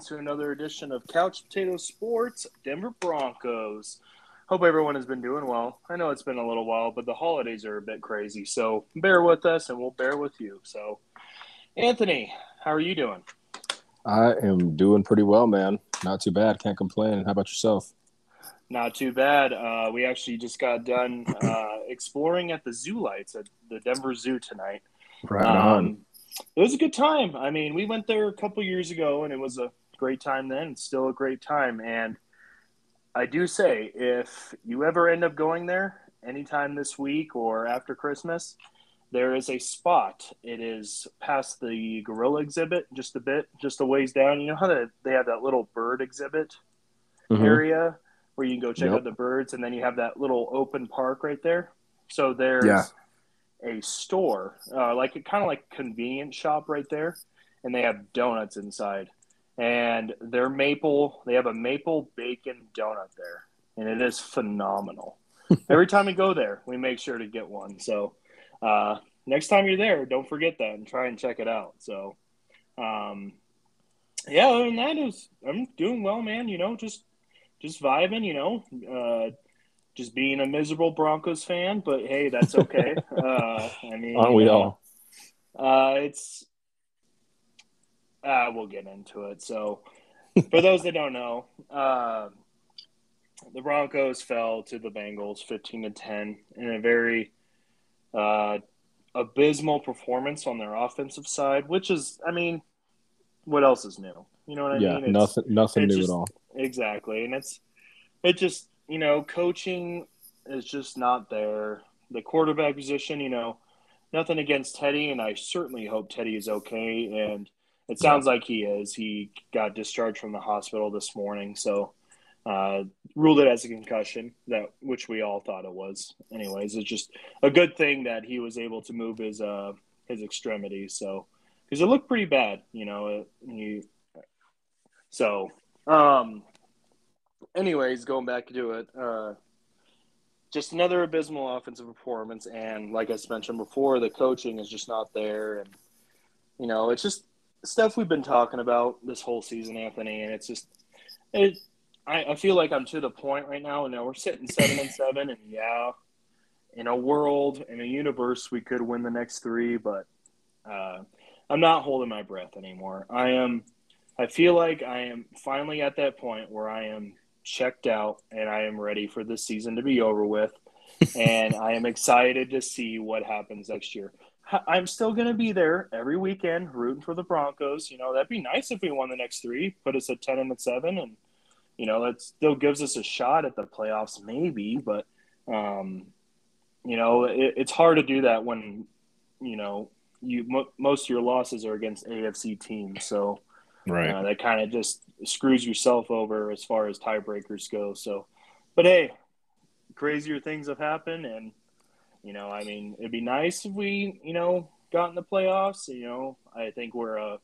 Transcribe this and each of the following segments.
to another edition of Couch Potato Sports Denver Broncos. Hope everyone has been doing well. I know it's been a little while, but the holidays are a bit crazy, so bear with us and we'll bear with you. So, Anthony, how are you doing? I am doing pretty well, man. Not too bad. Can't complain. How about yourself? Not too bad. Uh, we actually just got done uh, exploring at the zoo lights at the Denver Zoo tonight. Right on. Um, it was a good time. I mean, we went there a couple years ago, and it was a great time then. It's still a great time, and I do say, if you ever end up going there anytime this week or after Christmas, there is a spot. It is past the gorilla exhibit, just a bit, just a ways down. You know how they, they have that little bird exhibit Mhm. area where you can go check Yep. out the birds, and then you have that little open park right there. So there's Yeah. a store, uh, like a kind of like convenience shop right there, and they have donuts inside. And they're maple. They have a maple bacon donut there, and it is phenomenal. Every time we go there, we make sure to get one. So uh, next time you're there, don't forget that and try and check it out. So, um, yeah, other than that, was, I'm doing well, man. You know, just just vibing. You know, uh, just being a miserable Broncos fan, but hey, that's okay. uh, I mean, Aren't we know, all? uh, it's uh, we'll get into it. So, for those that don't know, uh, the Broncos fell to the Bengals, fifteen to ten, in a very uh, abysmal performance on their offensive side. Which is, I mean, what else is new? You know what I yeah, mean? It's- nothing, nothing new just- at all. Exactly, and it's it just you know coaching is just not there. The quarterback position, you know, nothing against Teddy, and I certainly hope Teddy is okay. And it sounds like he is. He got discharged from the hospital this morning, so uh, ruled it as a concussion, that which we all thought it was. Anyways, it's just a good thing that he was able to move his uh, his extremities. So because it looked pretty bad, you know. He, so um, anyways, going back to it, uh, just another abysmal offensive performance, and like I mentioned before, the coaching is just not there, and you know, it's just stuff we've been talking about this whole season, Anthony, and it's just it. I, I feel like I'm to the point right now, and now we're sitting seven and seven, and yeah, in a world, in a universe, we could win the next three, but uh, I'm not holding my breath anymore. I am. I feel like I am finally at that point where I am checked out and I am ready for this season to be over with. and I am excited to see what happens next year. I'm still going to be there every weekend rooting for the Broncos. You know, that'd be nice if we won the next three, put us at 10 and at 7. And, you know, that still gives us a shot at the playoffs, maybe. But, um, you know, it, it's hard to do that when, you know, you mo- most of your losses are against AFC teams. So, Right. uh, that kind of just screws yourself over as far as tiebreakers go. So, but hey, crazier things have happened, and you know, I mean, it'd be nice if we, you know, got in the playoffs. You know, I think we're a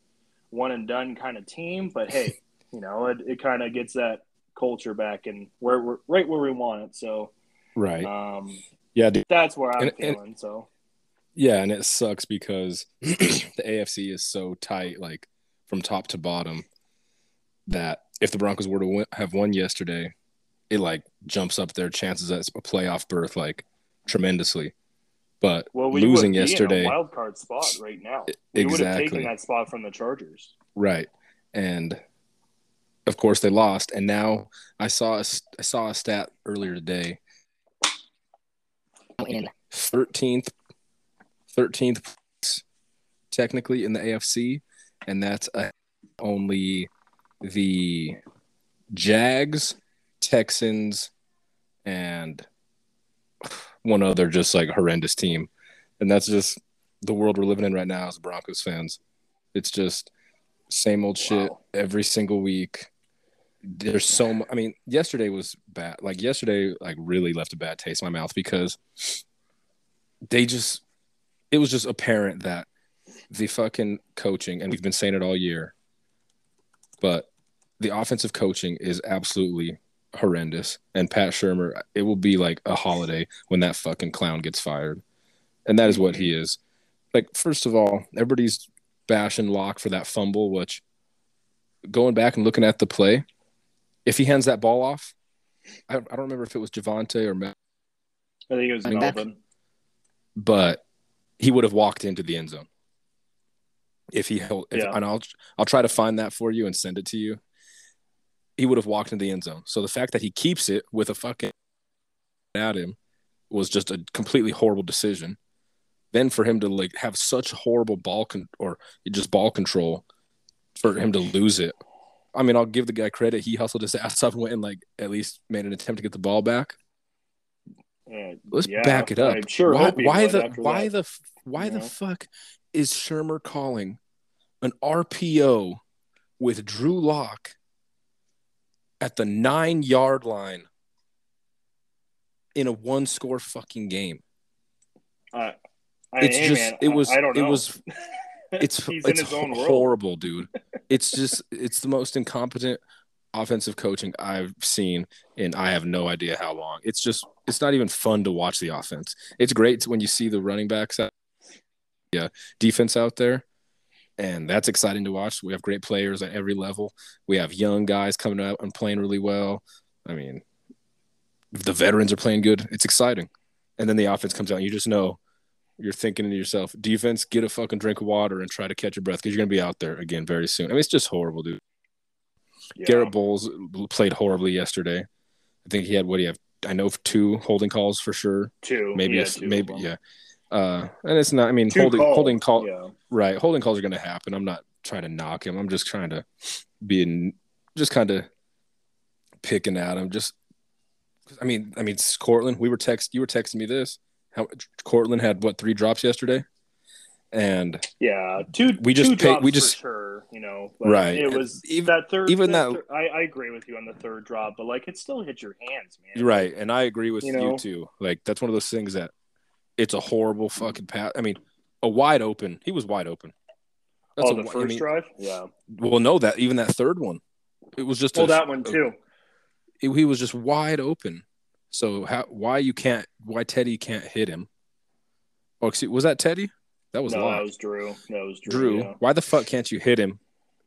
one and done kind of team, but hey, you know, it, it kind of gets that culture back and where we're right where we want it. So, right. um, yeah. dude. that's where I'm And- and- feeling. so, Yeah, and it sucks because the AFC is so tight, like from top to bottom, that if the Broncos were to win, have won yesterday, it like jumps up their chances at a playoff berth like tremendously. But well, we losing would be yesterday, in a wild card spot right now. We would have taken exactly that spot from the Chargers. right, and of course they lost. And now I saw a, s- I saw a stat earlier today. In thirteenth, thirteenth place, technically in the AFC, and that's uh only the Jags, Texans, and one other just like horrendous team, and that's just the world we're living in right now as Broncos fans. It's just same old shit Wow. every single week. There's so much. I mean, yesterday was bad. Like yesterday, like really left a bad taste in my mouth because they just. It was just apparent that the fucking coaching, and we've been saying it all year, but the offensive coaching is absolutely horrendous. And Pat Shurmur, it will be like a holiday when that fucking clown gets fired. And that is what he is. Like, first of all, everybody's bashing Lock for that fumble, which going back and looking at the play, if he hands that ball off, I, I don't remember if it was Javonte or Mel, I think it was? Melvin. but he would have walked into the end zone. If he held, if, Yeah. and I'll I'll try to find that for you and send it to you. He would have walked into the end zone. So the fact that he keeps it with a fucking at him was just a completely horrible decision. Then for him to like have such horrible ball con- or just ball control, for him to lose it. I mean, I'll give the guy credit. He hustled his ass up and went and like at least made an attempt to get the ball back. Uh, Let's yeah, back it up. I'm sure. Why, why the why that. the why you the fuck is Shurmur calling an RPO with Drew Lock at the nine yard line in a one score fucking game? I, It's hey, just man, it was I, don't it was it's it's horrible, dude. It's just it's the most incompetent offensive coaching I've seen and I have no idea how long. It's just it's not even fun to watch the offense. It's great when you see the running backs, out, yeah, defense out there, and that's exciting to watch. We have great players at every level. We have young guys coming out and playing really well. I mean, the veterans are playing good. It's exciting, and then the offense comes out, and you just know you're thinking to yourself, defense, get a fucking drink of water and try to catch your breath because you're gonna be out there again very soon. I mean, it's just horrible, dude. Yeah. Garett Bolles played horribly yesterday. I think he had what do you have? I know two holding calls for sure. two, Maybe yeah, a- two maybe yeah. Uh, and it's not. I mean, Two holding calls, holding call Yeah. right. Holding calls are going to happen. I'm not trying to knock him. I'm just trying to be in, just kind of picking at him. Just, I mean, I mean, it's Courtland. We were text. You were texting me this. How Courtland had what three drops yesterday, and Yeah, two. We just two we for just- sure. You know, Right. It was Even- that third. even that. that- I, I agree with you on the third drop, but like it still hit your hands, man. Right, and I agree with You you, know? too. Like that's one of those things that it's a horrible fucking pass. I mean, a wide open. He was wide open. That's oh, a the wi- first I mean, drive. Yeah. Well, no, that even that third one, it was just Well, a, that one too. it- he was just wide open. So how why you can't why Teddy can't hit him? Oh, excuse, was that Teddy? That was no, Lock. that was Drew. That was Drew. Drew. yeah. Why the fuck can't you hit him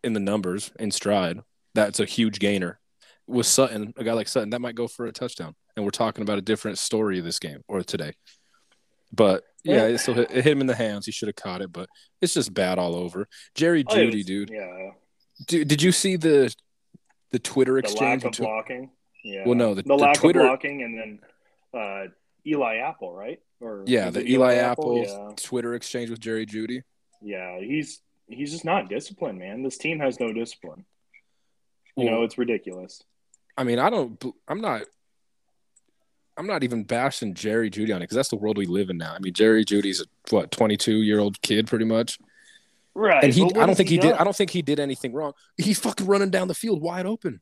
in the numbers in stride? That's a huge gainer. With Sutton, a guy like Sutton, that might go for a touchdown. And we're talking about a different story of this game or today. But yeah, it still hit, it hit him in the hands. He should have caught it, but it's just bad all over. Jerry Oh, Jeudy, was- dude. Yeah. Did, did you see the the Twitter The exchange lack of blocking. Yeah. Well, no, the- the the lack Twitter- of blocking, and then uh, Eli Apple, right? Or Yeah, the Eli Apple Yeah. Twitter exchange with Jerry Jeudy. Yeah, he's he's just not disciplined, man. This team has no discipline. You know, it's ridiculous. I mean, I don't. I'm not. I'm not even bashing Jerry Jeudy on it because that's the world we live in now. I mean, Jerry Jeudy's a what 22 year old kid, pretty much, Right. and he, I don't think he, did. I don't think he did anything wrong. He's fucking running down the field wide open.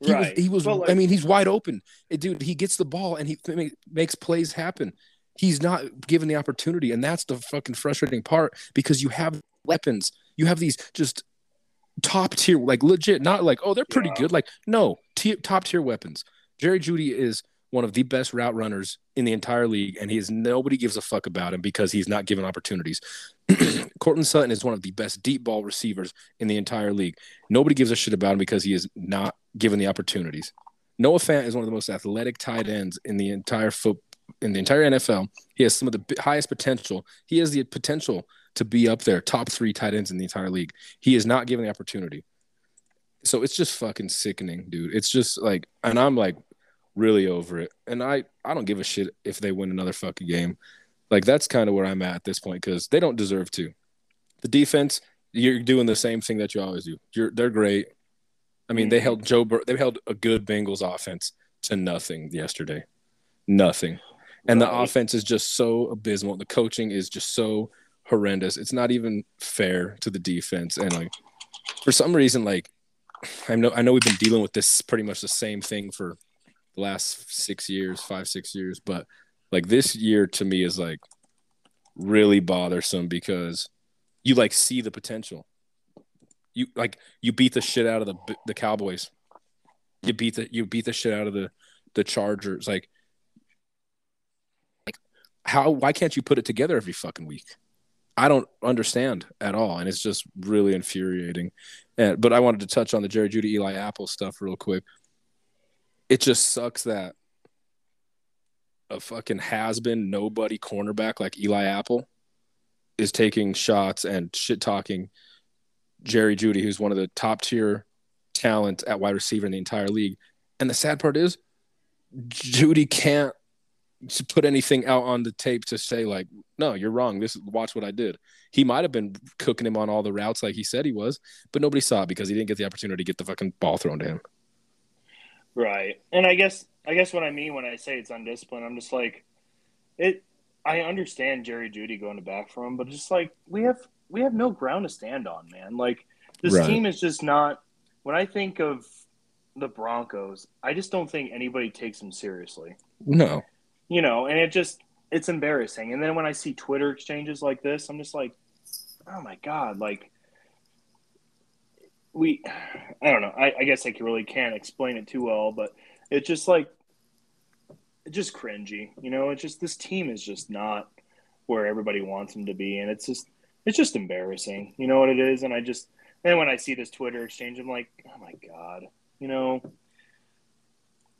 He right. was. He was. Like, I mean, he's wide open, dude. He gets the ball and he ma- makes plays happen. He's not given the opportunity, and that's the fucking frustrating part because you have weapons. You have these just top tier, like legit, not like oh they're pretty Yeah. good. Like no, tier, top tier weapons. Jerry Jeudy is one of the best route runners in the entire league, and he is nobody gives a fuck about him because he's not given opportunities. Courtland Sutton is one of the best deep ball receivers in the entire league. Nobody gives a shit about him because he is not given the opportunities. Noah Fant is one of the most athletic tight ends in the entire foot in the entire NFL. He has some of the highest potential. He has the potential to be up there, top three tight ends in the entire league. He is not given the opportunity. So it's just fucking sickening, dude. It's just like, and I'm like really over it. And I, I don't give a shit if they win another fucking game. Like that's kind of where I'm at at this point because they don't deserve to. The defense, you're doing the same thing that you always do. You're, they're great. I mean, they Mhm. held Joe. Bur- they held a good Bengals offense to nothing yesterday. Nothing. And the offense is just so abysmal. The coaching is just so horrendous. It's not even fair to the defense. And like for some reason, like I know I know we've been dealing with this pretty much the same thing for the last six years, five, six years, but like this year to me is like really bothersome because you like see the potential. You like you beat the shit out of the the Cowboys. You beat the you beat the shit out of the the Chargers. Like like how why can't you put it together every fucking week? I don't understand at all, and it's just really infuriating. And but I wanted to touch on the Jerry Jeudy Eli Apple stuff real quick. It just sucks that a fucking has been nobody cornerback like Eli Apple is taking shots and shit talking Jerry Jeudy, who's one of the top tier talent at wide receiver in the entire league. And the sad part is, Jeudy can't put anything out on the tape to say like, no, you're wrong. This watch what I did. He might have been cooking him on all the routes like he said he was, but nobody saw it because he didn't get the opportunity to get the fucking ball thrown to him. Right. And I guess I guess what I mean when I say it's undisciplined, I'm just like it I understand Jerry Jeudy going to back for him, but it's just like we have we have no ground to stand on, man. Like this right. team is just not when I think of the Broncos, I just don't think anybody takes them seriously. No. You know, and it just it's embarrassing. And then when I see Twitter exchanges like this, I'm just like, oh my god, like we, I don't know. I, I guess I really can't explain it too well, but it's just like, it's just cringy. You know, it's just this team is just not where everybody wants them to be, and it's just it's just embarrassing. You know what it is? And I just and when I see this Twitter exchange, I'm like, oh my god, you know.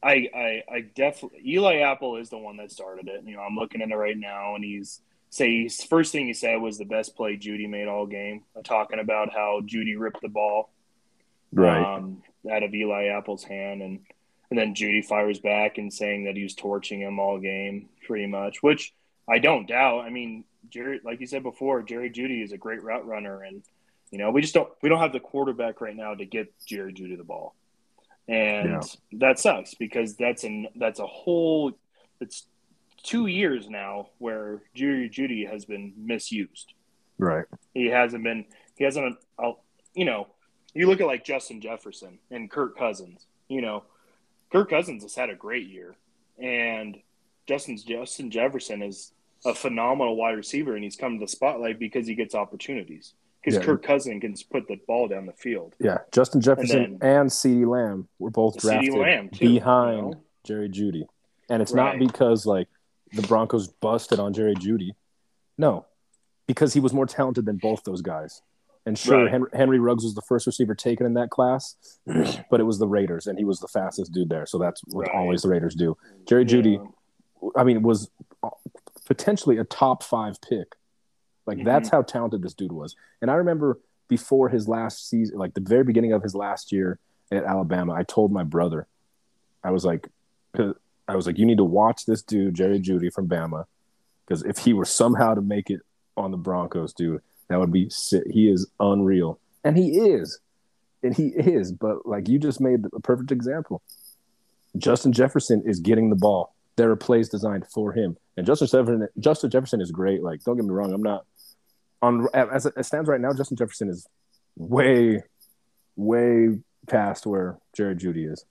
I, I, I definitely Eli Apple is the one that started it. You know, I'm looking at it right now, and he's say first thing he said was the best play Jeudy made all game, talking about how Jeudy ripped the ball right um, out of Eli Apple's hand, and and then Jeudy fires back and saying that he was torching him all game, pretty much, which I don't doubt. I mean, Jerry, like you said before, Jerry Jeudy is a great route runner, and you know we just don't we don't have the quarterback right now to get Jerry Jeudy the ball, and yeah. that sucks because that's an that's a whole it's two years now where Jerry Jeudy has been misused. Right. He hasn't been. He hasn't. Uh, you know, you look at like Justin Jefferson and Kirk Cousins. You know, Kirk Cousins has had a great year, and Justin's Justin Jefferson is a phenomenal wide receiver, and he's come to the spotlight because he gets opportunities. Because yeah. Kirk Cousins can put the ball down the field. Yeah, Justin Jefferson and, and CeeDee Lamb were both drafted Lamb too, behind you know? Jerry Jeudy, and it's right. not because like the Broncos busted on Jerry Jeudy. No, because he was more talented than both those guys. And sure, right. Henry, Henry Ruggs was the first receiver taken in that class, but it was the Raiders, and he was the fastest dude there. So that's what right. always the Raiders do. Jerry yeah. Jeudy, I mean, was potentially a top five pick. Like mm-hmm. that's how talented this dude was. And I remember before his last season, like the very beginning of his last year at Alabama, I told my brother, I was like, I was like, you need to watch this dude, Jerry Jeudy from Bama, because if he were somehow to make it on the Broncos, dude, that would be sick. He is unreal, and he is, and he is. But like you just made a perfect example. Justin Jefferson is getting the ball. There are plays designed for him, and Justin Jefferson. Justin Jefferson is great. Like, don't get me wrong. I'm not on as it stands right now. Justin Jefferson is way, way past where Jared Jeudy is,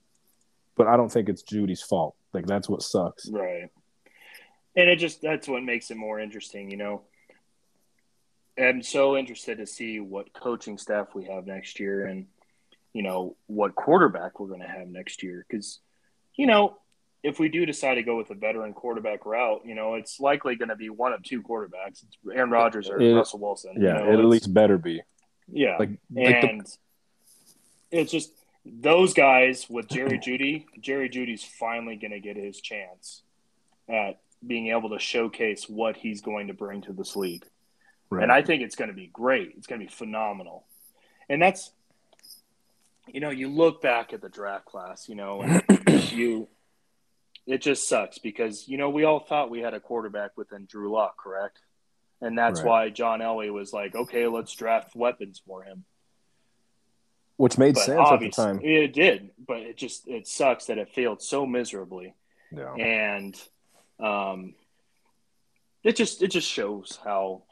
but I don't think it's Jeudy's fault. Like that's what sucks. Right. And it just that's what makes it more interesting, you know am so interested to see what coaching staff we have next year and you know what quarterback we're going to have next year because you know if we do decide to go with a veteran quarterback route, you know it's likely going to be one of two quarterbacks: it's Aaron Rodgers or it, Russell Wilson. Yeah, you know, it at least better be. Yeah, like, like and the... it's just those guys with Jerry Jeudy. Jerry Jeudy's finally going to get his chance at being able to showcase what he's going to bring to this league. Right. And I think it's going to be great. It's going to be phenomenal. And that's, you know, you look back at the draft class, you know, and you, it just sucks because, you know, we all thought we had a quarterback within Drew Lock, correct? And that's right. why John Elway was like, okay, let's draft weapons for him. Which made but sense at the time. It did, but it just, it sucks that it failed so miserably. Yeah. And, um, it just, it just shows how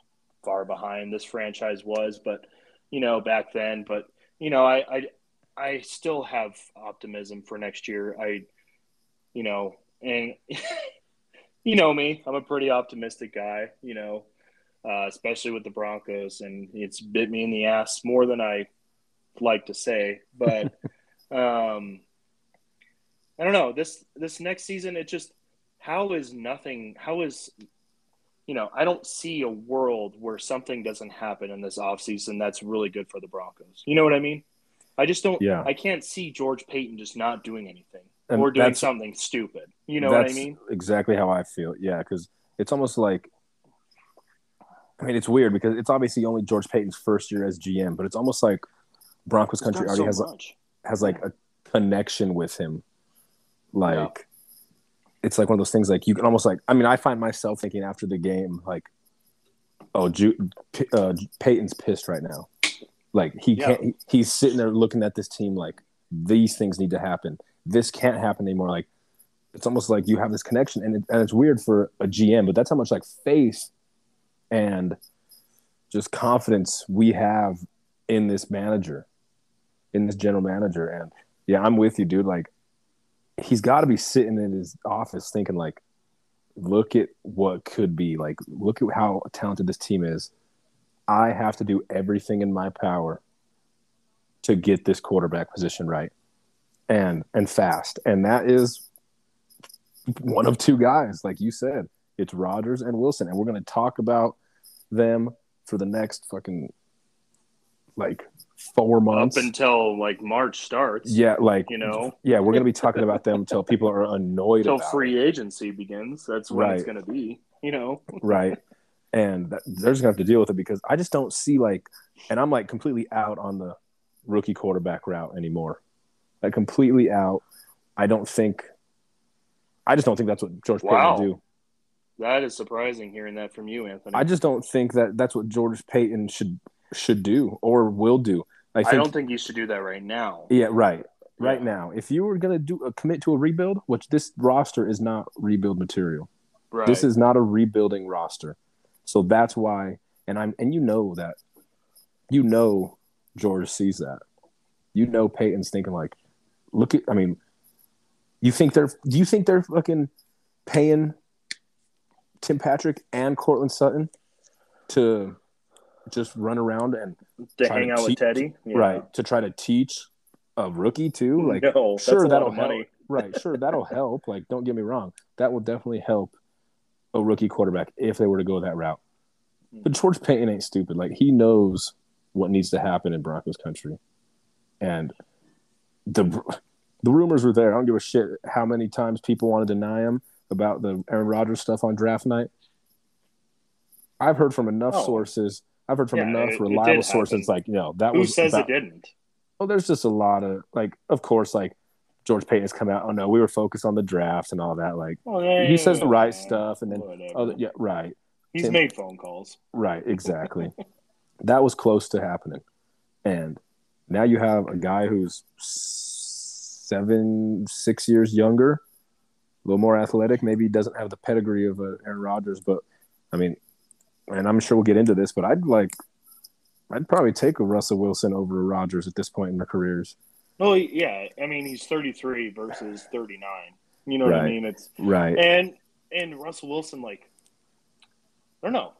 far behind this franchise was, but you know, back then. But you know, I I, I still have optimism for next year. I, you know, and you know me, I'm a pretty optimistic guy. You know, uh, especially with the Broncos, and it's bit me in the ass more than I like to say, but. um I don't know this this next season. It just how is nothing? How is you know, I don't see a world where something doesn't happen in this offseason that's really good for the Broncos. You know what I mean? I just don't. Yeah. I can't see George Paton just not doing anything And or doing something stupid. You know what I mean? Exactly how I feel. Yeah, because it's almost like. I mean, it's weird because it's obviously only George Paton's first year as GM, but it's almost like Broncos He's country already so has much. has like a connection with him. Like, it's like one of those things. Like you can almost like. I mean, I find myself thinking after the game, like, oh, Ju- P- uh, Paton's pissed right now. Like he Yeah. can't. He, he's sitting there looking at this team like these things need to happen. This can't happen anymore. Like it's almost like you have this connection, and, it, and it's weird for a GM, but that's how much like faith and just confidence we have in this manager, in this general manager. And yeah, I'm with you, dude. Like he's got to be sitting in his office thinking like, look at what could be. Like look at how talented this team is. I have to do everything in my power to get this quarterback position right and and fast. And that is one of two guys, like you said. It's Rodgers and Wilson. And we're gonna talk about them for the next fucking like four months. Up until like March starts. yeah, like You know, yeah, we're gonna be talking about them until people are annoyed until free agency begins. That's when it's going to be. You know, right? And that, they're just gonna have to deal with it because I just don't see like, and I'm like completely out on the rookie quarterback route anymore. Like completely out. I don't think. I just don't think that's what George Paton Wow. would do. that is surprising hearing that from you, Anthony. I just don't think that that's what George Paton should should do or will do. I I, think. don't think you should do that right now. yeah, right. Right Yeah. now, if you were gonna do a commit to a rebuild, which this roster is not rebuild material. Right. This is not a rebuilding roster. So that's why and I'm and you know that you know George sees that. You know Paton's thinking like, look at I mean, you think they're do you think they're fucking paying Tim Patrick and Courtland Sutton to just run around and to hang to out cheat- with Teddy. Yeah. right to try to teach a rookie too? Like no, sure a lot that'll of help. Right, sure that'll help. Like don't get me wrong, that will definitely help a rookie quarterback if they were to go that route. Hmm. But George Paton ain't stupid. Like he knows what needs to happen in Broncos country, and the the rumors were there. I don't give a shit how many times people want to deny him about the Aaron Rodgers stuff on draft night. I've heard from enough Oh. sources. I've heard from Yeah, enough it- it reliable did sources. happen. Like, you know, that Who was says about, it didn't? well, there's just a lot of like, of course, like George Paton has come out. Oh no, we were focused on the draft and all that. Like Well, he says the right stuff, and then whatever. other, yeah, right, He's Tim- made phone calls. right, exactly. that was close to happening, and now you have a guy who's seven, six years younger, a little more athletic. Maybe he doesn't have the pedigree of Aaron Rodgers, but I mean, and I'm sure we'll get into this, but I'd like. I'd probably take a Russell Wilson over a Rodgers at this point in their careers. Well, yeah. I mean, he's 33 versus 39. You know what I mean? It's Right. and and Russell Wilson, like, I don't know.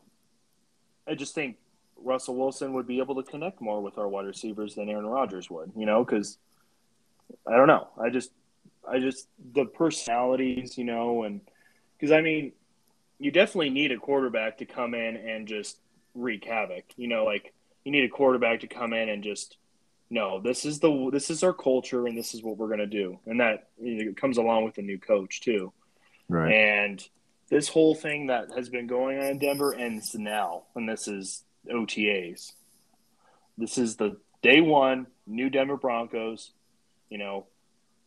I just think Russell Wilson would be able to connect more with our wide receivers than Aaron Rodgers would. You know, because I don't know. I just, I just the personalities, you know, and because I mean, you definitely need a quarterback to come in and just wreak havoc. You know, like you need a quarterback to come in and just no, this is the this is our culture and this is what we're gonna do, and that you know, comes along with a new coach too. Right. And this whole thing that has been going on in Denver ends now, and this is OTAs. This is the day one new Denver Broncos. You know,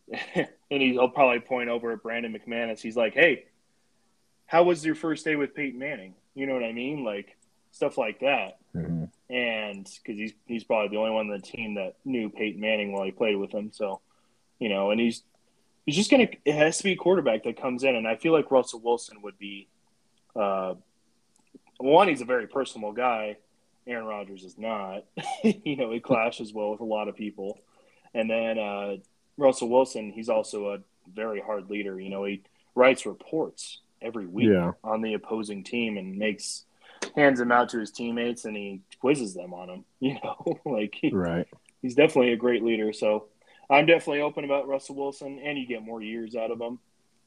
and he'll probably point over at Brandon McManus. He's like, "Hey, how was your first day with Peyton Manning?" You know what I mean? Like stuff like that Mhm. and because he's he's probably the only one on the team that knew Peyton Manning while he played with him. So, you know, and he's he's just gonna it has to be a quarterback that comes in, and I feel like Russell Wilson would be. Uh, one, he's a very personable guy. Aaron Rodgers is not. you know, he clashes well with a lot of people, and then uh, Russell Wilson, he's also a very hard leader. You know, he writes reports every week Yeah. on the opposing team and makes hands them out to his teammates and he quizzes them on them. You know, like he, Right. he's definitely a great leader. So I'm definitely open about Russell Wilson, and you get more years out of him.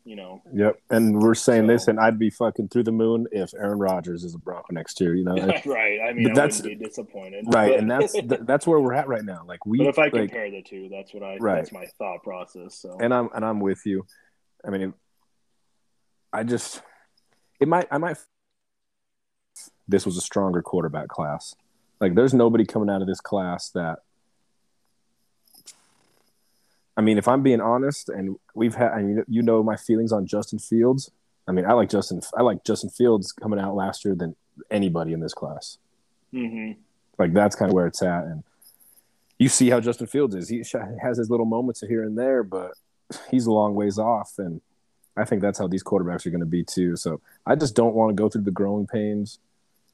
you know. Yep. And we're saying So- this, and I'd be fucking through the moon if Aaron Rodgers is a Bronco next year. You know, Like, right. I mean, I that's- be disappointed. right? But, And that's th- that's where we're at right now. Like we, but if I like, compare the two, that's what I. Right. That's my thought process. So. and I'm and I'm with you. I mean, I just it might I might. This was a stronger quarterback class. Like, there's nobody coming out of this class that. I mean, if I'm being honest, and we've had, I mean, you know, my feelings on Justin Fields. I mean, I like Justin. I like Justin Fields coming out last year than anybody in this class. hmm Like that's kind of where it's at, and you see how Justin Fields is. He has his little moments here and there, but he's a long ways off, and I think that's how these quarterbacks are going to be too. So I just don't want to go through the growing pains,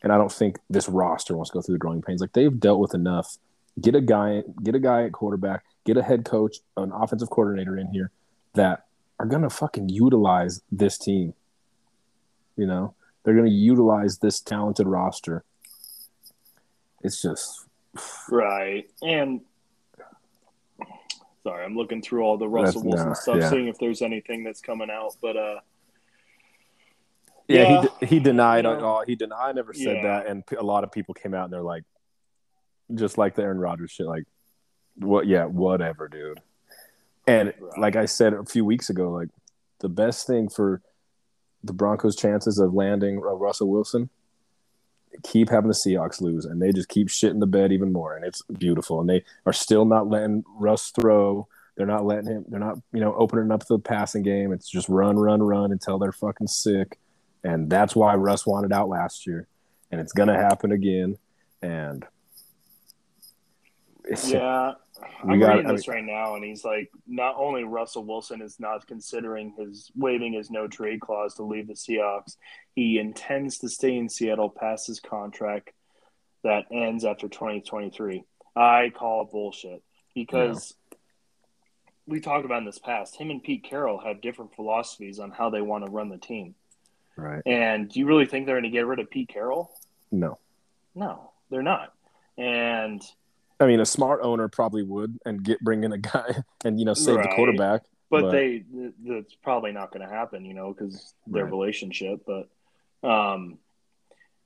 and I don't think this roster wants to go through the growing pains. Like they've dealt with enough. Get a guy, get a guy at quarterback, get a head coach, an offensive coordinator in here that are going to fucking utilize this team. You know, they're going to utilize this talented roster. It's just Right. And sorry, I'm looking through all the Russell That's- Wilson no, stuff, yeah. seeing if there's anything that's coming out. But uh, Yeah, Yeah. he de- he denied You know. all. He denied. I never said Yeah. that, and p- a lot of people came out and they're like, just like the Aaron Rodgers shit, like, what? Yeah, whatever, dude. And Right. like I said a few weeks ago, like the best thing for the Broncos' chances of landing uh, Russell Wilson, keep having the Seahawks lose, and they just keep shitting the bed even more, and it's beautiful. And they are still not letting Russ throw. They're not letting him. They're not, you know, opening up the passing game. It's just run, run, run until they're fucking sick, and that's why Russ wanted out last year, and it's gonna happen again. And yeah, I'm got- reading I this right now, and he's like, not only Russell Wilson is not considering his waiving his no trade clause to leave the Seahawks, he intends to stay in Seattle past his contract that ends after 2023. I call bullshit because we talked about in this past. Him and Pete Carroll have different philosophies on how they want to run the team. right. And do you really think they're going to get rid of Pete Carroll? No, No, they're not. And I mean a smart owner probably would, and get bring in a guy and you know save the quarterback. but, But- they th- that's probably not going to happen, you know, because their Right. relationship. But um,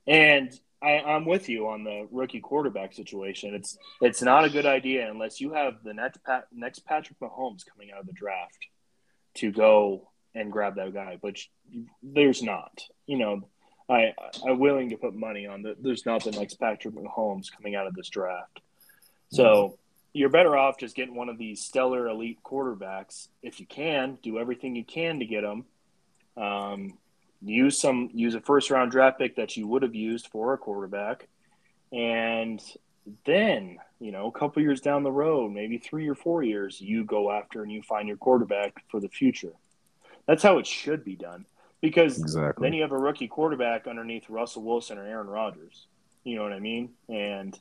and I, I'm with you on the rookie quarterback situation. It's it's not a good idea unless you have the next Pat, next Patrick Mahomes coming out of the draft to go and grab that guy, but there's not. You know, I I'm willing to put money on that. There's not the next Patrick Mahomes coming out of this draft. So you're better off just getting one of these stellar elite quarterbacks if you can. Do everything you can to get them. Um, use some use a first round draft pick that you would have used for a quarterback, and then you know a couple years down the road, maybe three or four years, you go after and you find your quarterback for the future. That's how it should be done because Exactly. then you have a rookie quarterback underneath Russell Wilson or Aaron Rodgers. You know what I mean? And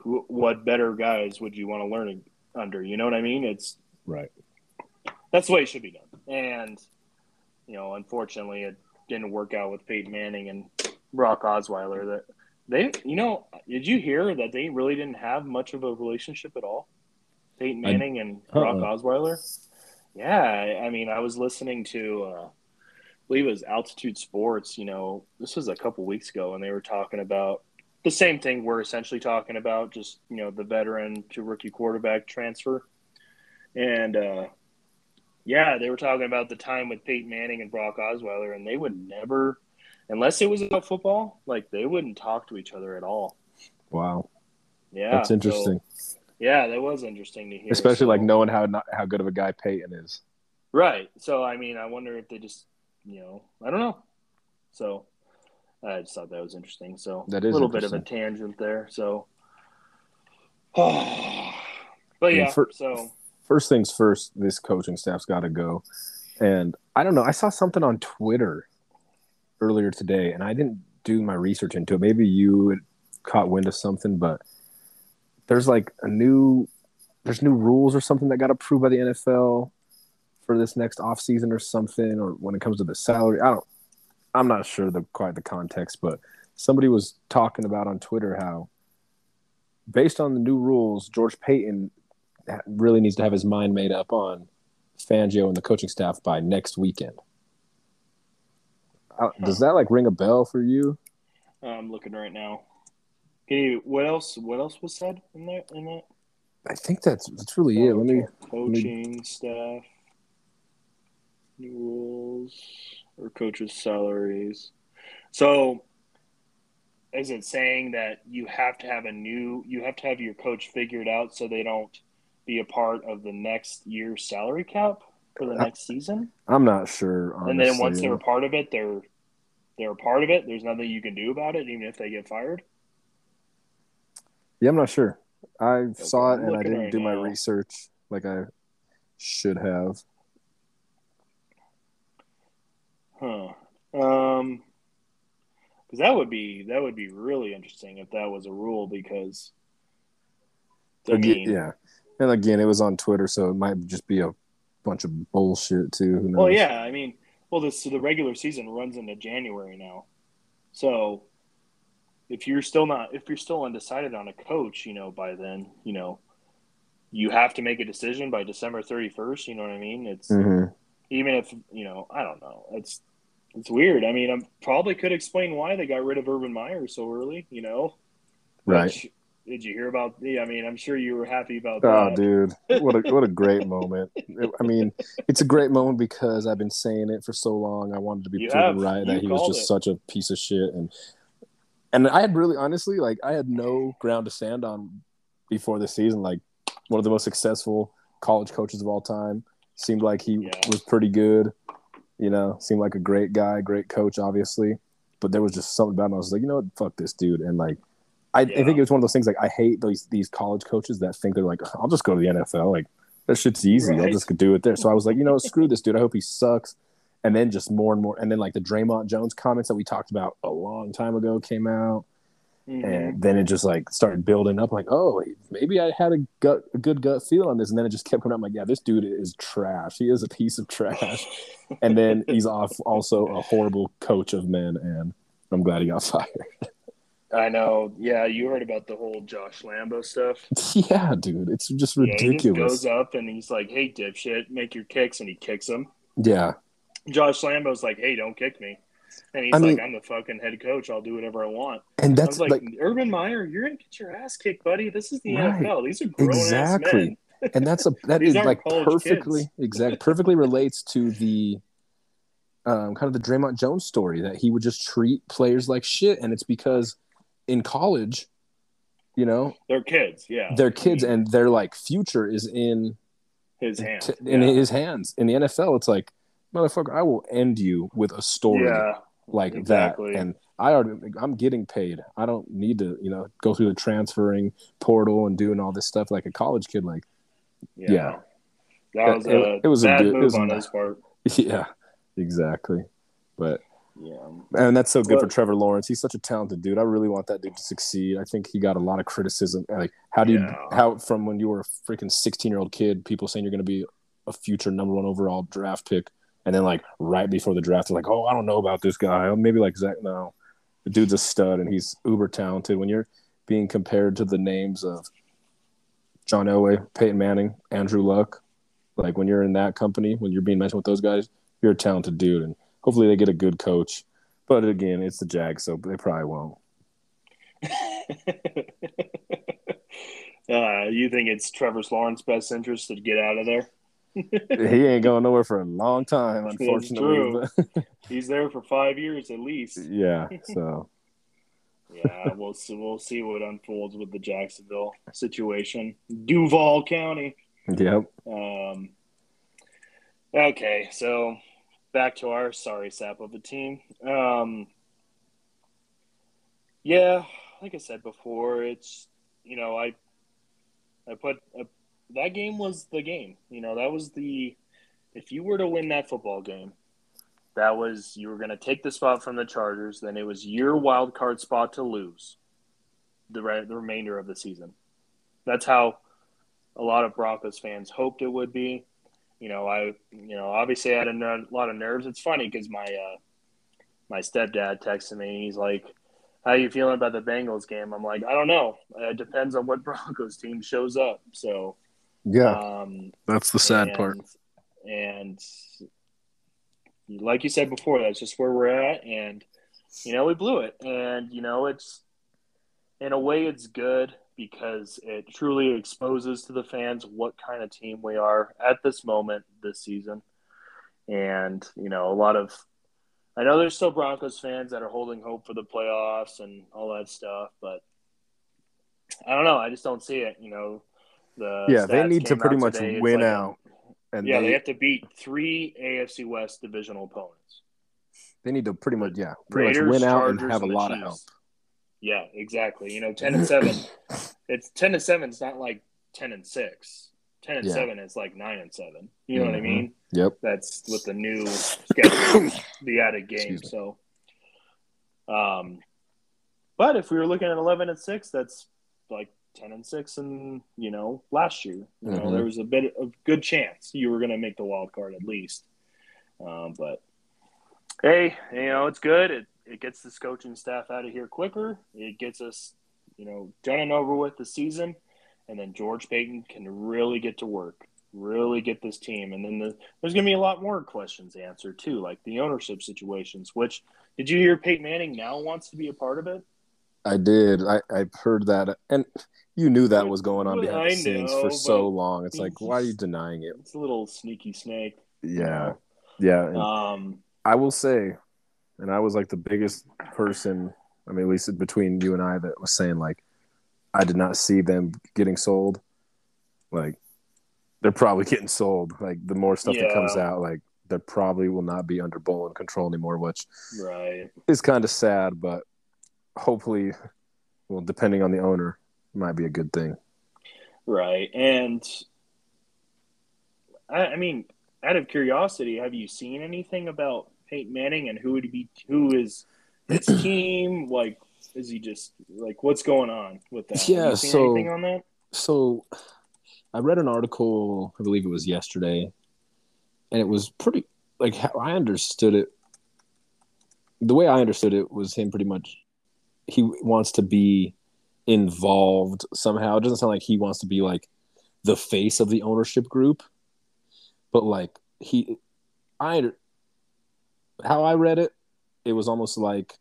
who, what better guys would you want to learn under? You know what I mean? It's Right. that's the way it should be done. And you know, unfortunately, it didn't work out with Peyton Manning and Brock Osweiler. That they, you know, did you hear that they really didn't have much of a relationship at all? Peyton I- Manning and Brock Uh-uh. Osweiler. Yeah, I, I mean, I was listening to, uh, I believe it was Altitude Sports. You know, this was a couple weeks ago, and they were talking about the same thing we're essentially talking about, just you know, the veteran to rookie quarterback transfer, and uh, yeah, they were talking about the time with Peyton Manning and Brock Osweiler, and they would never, unless it was about football, like they wouldn't talk to each other at all. Wow. Yeah, That's so- interesting. yeah, that was interesting to hear. Especially So- like knowing how not, how good of a guy Peyton is. Right. So I mean, I wonder if they just, you know, I don't know. So I just thought that was interesting. So That is a little bit of a tangent there. So, but yeah. for- so First things first, this coaching staff's got to go. And I don't know. I saw something on Twitter earlier today, and I didn't do my research into it. Maybe you caught wind of something, but there's like a new there's new rules or something that got approved by the NFL for this next offseason or something, or when it comes to the salary. I don't I'm not sure the quite the context, but somebody was talking about on Twitter how based on the new rules, George Paton really needs to have his mind made up on Fangio and the coaching staff by next weekend. Uh, does that like ring a bell for you? I'm looking right now. You? What else? What else was said in that? In that? I think that's that's really it. Let me coaching me... staff, new rules, or coaches' salaries. So, is it saying that you have to have a new? You have to have your coach figured out so they don't be a part of the next year's salary cap for the next season? I'm not sure. Honestly. And then once they're a part of it, they're they're a part of it. There's nothing you can do about it, even if they get fired. Yeah, I'm not sure. I saw it and I didn't right do now. my research like I should have. Huh. Um because that would be that would be really interesting if that was a rule because I mean, yeah and again it was on twitter so it might just be a bunch of bullshit too well yeah i mean well this so the regular season runs into january now so if you're still not if you're still undecided on a coach, you know, by then, you know, you have to make a decision by December 31st, you know what I mean? It's mm-hmm. even if, you know, I don't know. It's it's weird. I mean, I probably could explain why they got rid of Urban Meyer so early, you know. Right. Which, did you hear about the I mean, I'm sure you were happy about oh, that. Oh, dude. What a what a great moment. I mean, it's a great moment because I've been saying it for so long. I wanted to be you proven have. right you that he was just it. such a piece of shit and and I had really honestly like I had no ground to stand on before the season. Like one of the most successful college coaches of all time seemed like he yeah. was pretty good. You know, seemed like a great guy, great coach, obviously. But there was just something about him. I was like, you know what, fuck this dude. And like, I, yeah. I think it was one of those things. Like, I hate these these college coaches that think they're like, I'll just go to the NFL. Like, that shit's easy. Right. I'll just do it there. So I was like, you know, screw this dude. I hope he sucks and then just more and more and then like the Dre'Mont Jones comments that we talked about a long time ago came out mm-hmm. and then it just like started building up like oh maybe I had a gut a good gut feel on this and then it just kept coming up I'm like yeah this dude is trash he is a piece of trash and then he's off also a horrible coach of men and I'm glad he got fired I know. Yeah, you heard about the whole Josh Lambo stuff. Yeah, dude, it's just ridiculous. Yeah, he just goes up and he's like, "Hey, dipshit, make your kicks," and he kicks him. Yeah, Josh Lambo's like, "Hey, don't kick me," and he's I mean, like, "I'm the fucking head coach. I'll do whatever I want." And that's like, like, Urban Meyer, you're gonna get your ass kicked, buddy. This is the right. NFL. These are grown exactly. men. and that's a that is like perfectly exact perfectly relates to the um, kind of the Dre'Mont Jones story that he would just treat players like shit, and it's because in college, you know, they're kids, yeah, they're kids, and their like future is in his hands. T- in yeah. his hands. In the NFL, it's like motherfucker, I will end you with a story yeah, like exactly. that. And I already, I'm getting paid. I don't need to, you know, go through the transferring portal and doing all this stuff like a college kid. Like, yeah, yeah. that was it, a it, it was a good, move was on his part. Yeah, exactly. But yeah, and that's so good but, for Trevor Lawrence. He's such a talented dude. I really want that dude to succeed. I think he got a lot of criticism. Like, how do you, yeah. how from when you were a freaking 16 year old kid, people saying you're going to be a future number one overall draft pick and then like right before the draft, they're like, "Oh, I don't know about this guy. Maybe like Zach." No, the dude's a stud, and he's uber talented. When you're being compared to the names of John Elway, Peyton Manning, Andrew Luck, like when you're in that company, when you're being mentioned with those guys, you're a talented dude, and hopefully they get a good coach. But again, it's the Jags, so they probably won't. uh, you think it's Trevor Lawrence's best interest to get out of there? He ain't going nowhere for a long time, unfortunately. He's there for five years at least. Yeah, so. yeah, we'll see. We'll see what unfolds with the Jacksonville situation, Duval County. Yep. Um. Okay, so back to our sorry sap of a team. Um. Yeah, like I said before, it's you know I I put I that game was the game. You know, that was the if you were to win that football game, that was you were going to take the spot from the Chargers. Then it was your wild card spot to lose the re- the remainder of the season. That's how a lot of Broncos fans hoped it would be. You know, I you know obviously I had a ner- lot of nerves. It's funny because my uh, my stepdad texted me. and He's like, "How you feeling about the Bengals game?" I'm like, "I don't know. It depends on what Broncos team shows up." So yeah, um, that's the sad and, part. and like you said before, that's just where we're at, and you know we blew it, and you know it's in a way it's good because it truly exposes to the fans what kind of team we are at this moment this season, and you know a lot of. I know there's still Broncos fans that are holding hope for the playoffs and all that stuff, but I don't know. I just don't see it. You know, the yeah, they need to pretty much win like, out. And yeah, they, they, have to beat three AFC West divisional opponents. They need to pretty much yeah, pretty Raiders, much win out Chargers, and have a lot Chiefs. of help. Yeah, exactly. You know, ten and seven. it's ten and seven. It's not like ten and six. Ten and yeah. seven is like nine and seven. You know mm-hmm. what I mm-hmm. mean? Yep. That's with the new schedule, the added game. So, um, but if we were looking at eleven and six, that's like ten and six, and you know last year, you know mm-hmm. there was a bit of good chance you were going to make the wild card at least. Um, but hey, you know it's good. It it gets this coaching staff out of here quicker. It gets us, you know, done and over with the season, and then George Paton can really get to work, really get this team. And then the, there's going to be a lot more questions answered too, like the ownership situations. Which did you hear? Peyton Manning now wants to be a part of it. I did. I I heard that, and you knew that was going on behind the scenes for so long. It's like, why are you denying it? It's a little sneaky snake. Yeah, yeah. And um, I will say, and I was like the biggest person. I mean, at least between you and I, that was saying like, I did not see them getting sold. Like, they're probably getting sold. Like the more stuff yeah. that comes out, like they probably will not be under Bowlen control anymore, which right is kind of sad. But hopefully, well, depending on the owner, might be a good thing. Right. And I, I mean, out of curiosity, have you seen anything about Peyton Manning and who would be who is his team? Like, is he just like what's going on with that? Yeah. so anything on that? So, I read an article. I believe it was yesterday, and it was pretty like how I understood it. The way I understood it was him pretty much. He wants to be involved somehow. It doesn't sound like he wants to be like the face of the ownership group, but like he, I, how I read it, it was almost like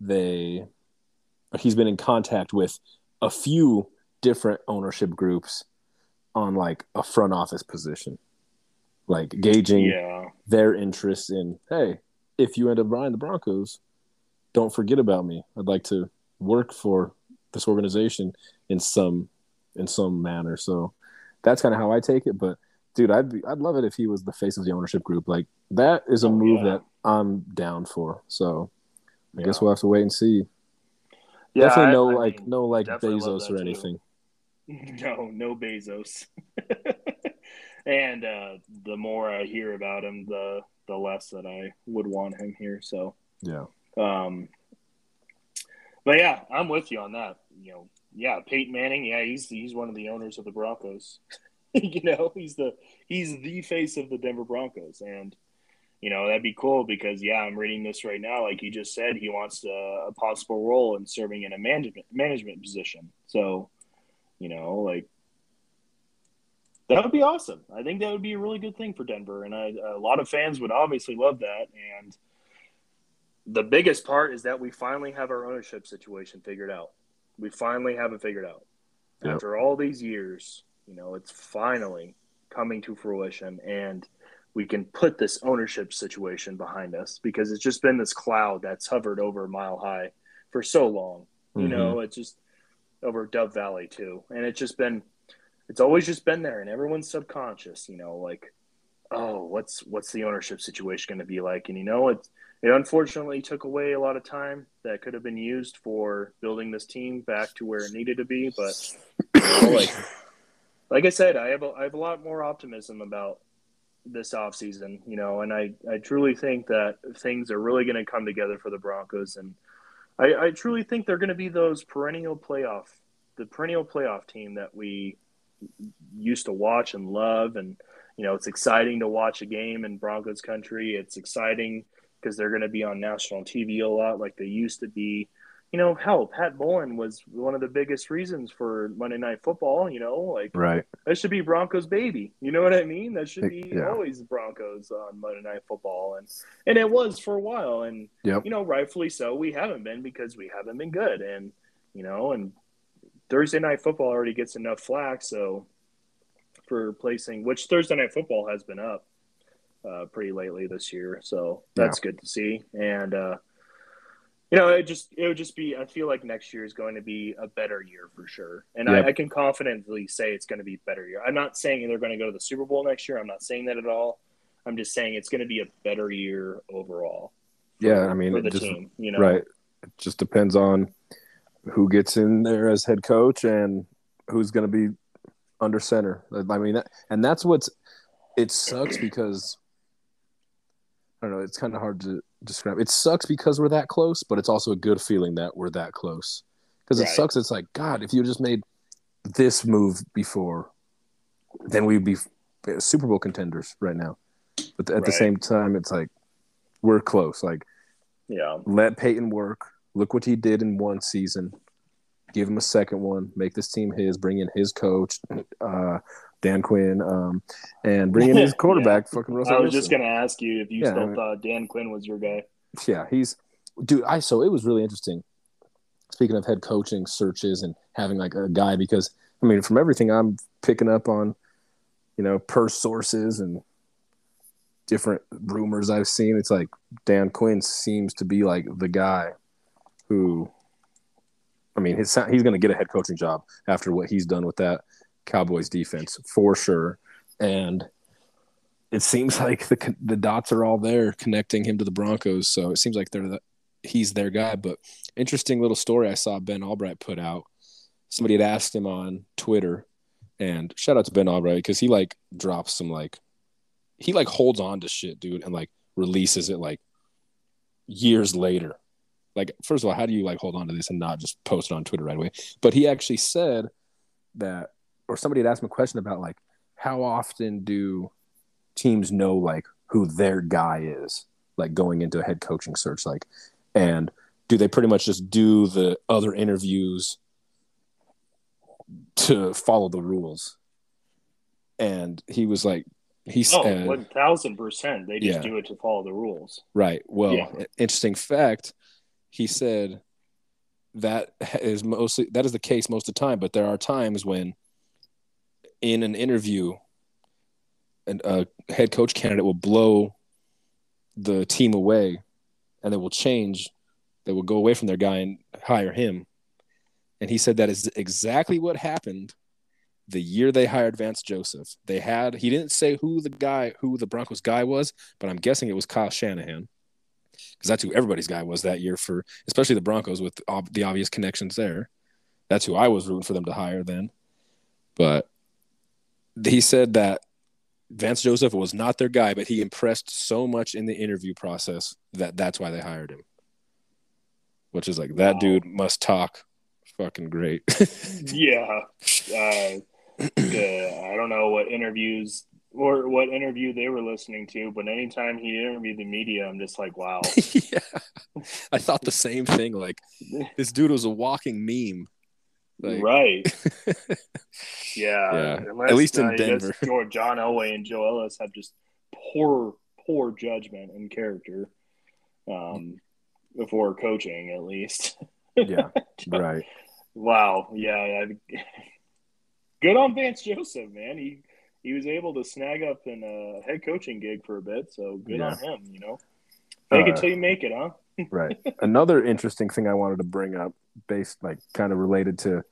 they, he's been in contact with a few different ownership groups on like a front office position, like gauging yeah. their interest in, hey, if you end up buying the Broncos, don't forget about me. I'd like to work for this organization in some in some manner. So that's kind of how I take it. But dude, I'd be, I'd love it if he was the face of the ownership group. Like that is a oh, move yeah. that I'm down for. So I yeah. guess we'll have to wait and see. Yeah, definitely no I, like mean, no like Bezos or anything. Too. No, no Bezos. and uh, the more I hear about him, the the less that I would want him here. So yeah. Um, but yeah, I'm with you on that. You know, yeah, Peyton Manning, yeah, he's he's one of the owners of the Broncos. you know, he's the he's the face of the Denver Broncos, and you know that'd be cool because yeah, I'm reading this right now. Like you just said, he wants to, a possible role in serving in a management management position. So, you know, like that would be awesome. I think that would be a really good thing for Denver, and I, a lot of fans would obviously love that. And the biggest part is that we finally have our ownership situation figured out. We finally have it figured out. Yep. After all these years, you know, it's finally coming to fruition and we can put this ownership situation behind us because it's just been this cloud that's hovered over Mile High for so long. You mm-hmm. know, it's just over Dove Valley too. And it's just been it's always just been there and everyone's subconscious, you know, like, oh, what's what's the ownership situation gonna be like? And you know, it's it unfortunately took away a lot of time that could have been used for building this team back to where it needed to be. But you know, like, like I said, I have a, I have a lot more optimism about this offseason, you know, and I, I truly think that things are really going to come together for the Broncos. And I, I truly think they're going to be those perennial playoff, the perennial playoff team that we used to watch and love. And, you know, it's exciting to watch a game in Broncos country. It's exciting because they're going to be on national TV a lot like they used to be. you know, hell, Pat Bowlen was one of the biggest reasons for Monday Night Football. You know, like right. that should be Broncos baby. You know what I mean? That should be Yeah. always Broncos on Monday Night Football, and and it was for a while, and Yep. you know, rightfully so. We haven't been because we haven't been good, and you know, and Thursday Night Football already gets enough flack, so for placing which Thursday Night Football has been up uh, pretty lately this year, so that's good to see, and. uh you know, it just it would just be. I feel like next year is going to be a better year for sure, and Yep. I, I can confidently say it's going to be a better year. I'm not saying they're going to go to the Super Bowl next year. I'm not saying that at all. I'm just saying it's going to be a better year overall. for- Yeah, I mean, for the just- team, you know, Right. It just depends on who gets in there as head coach and who's going to be under center. I mean, that, and that's what's it sucks because I don't know. It's kind of hard to describe. It sucks because we're that close, but it's also a good feeling that we're that close. Because it Right. sucks. It's like God, if you just made this move before, then we'd be uh, Super Bowl contenders right now. But at the same time, it's like we're close. Like Yeah, let Paton work. Look what he did in one season. Give him a second one. Make this team his. Bring in his coach, uh, Dan Quinn, um, and bring in his quarterback, fucking Russell I was Wilson. just going to ask you if you Yeah, I still mean- thought Dan Quinn was your guy. Yeah, he's dude. I so it was really interesting. Speaking of head coaching searches and having like a guy, because I mean, from everything I'm picking up on, you know, per sources and different rumors I've seen, it's like Dan Quinn seems to be like the guy who, I mean, his, he's going to get a head coaching job after what he's done with that Cowboys defense for sure, and it seems like the the dots are all there connecting him to the Broncos. So it seems like they're the, he's their guy. But interesting little story I saw Ben Allbright put out. Somebody had asked him on Twitter, and shout out to Ben Allbright because he like drops some like he like holds on to shit, dude, and like releases it like years later. Like, first of all, how do you like hold on to this and not just post it on Twitter right away? But he actually said that, or somebody had asked him a question about like how often do teams know like who their guy is, like going into a head coaching search, like, and do they pretty much just do the other interviews to follow the rules? And he was like, he Oh, said, one thousand percent. They just Yeah. do it to follow the rules. Right. Well, Yeah. interesting fact. He said that is mostly that is the case most of the time, but there are times when, in an interview, an, a head coach candidate will blow the team away, and they will change. They will go away from their guy and hire him. And he said that is exactly what happened the year they hired Vance Joseph. They had he didn't say who the guy who the Broncos guy was, but I'm guessing it was Kyle Shanahan because that's who everybody's guy was that year for especially the Broncos with ob- the obvious connections there. That's who I was rooting for them to hire then. But he said that Vance Joseph was not their guy, but he impressed so much in the interview process that that's why they hired him. Which is like that Wow. dude must talk fucking great. yeah. Uh, the, I don't know what interviews or what interview they were listening to, but anytime he interviewed the media, I'm just like, wow. yeah. I thought the same thing. Like this dude was a walking meme. Like, right. Yeah. Yeah. Unless, At least in uh, Denver. George, John Elway and Joe Ellis have just poor, poor judgment and character um, before coaching, at least. yeah, right. Wow. Yeah. Good on Vance Joseph, man. He he was able to snag up in a head coaching gig for a bit, so good Yeah. on him. You know, make it Uh, till you make it, huh? right. Another interesting thing I wanted to bring up, based like kind of related to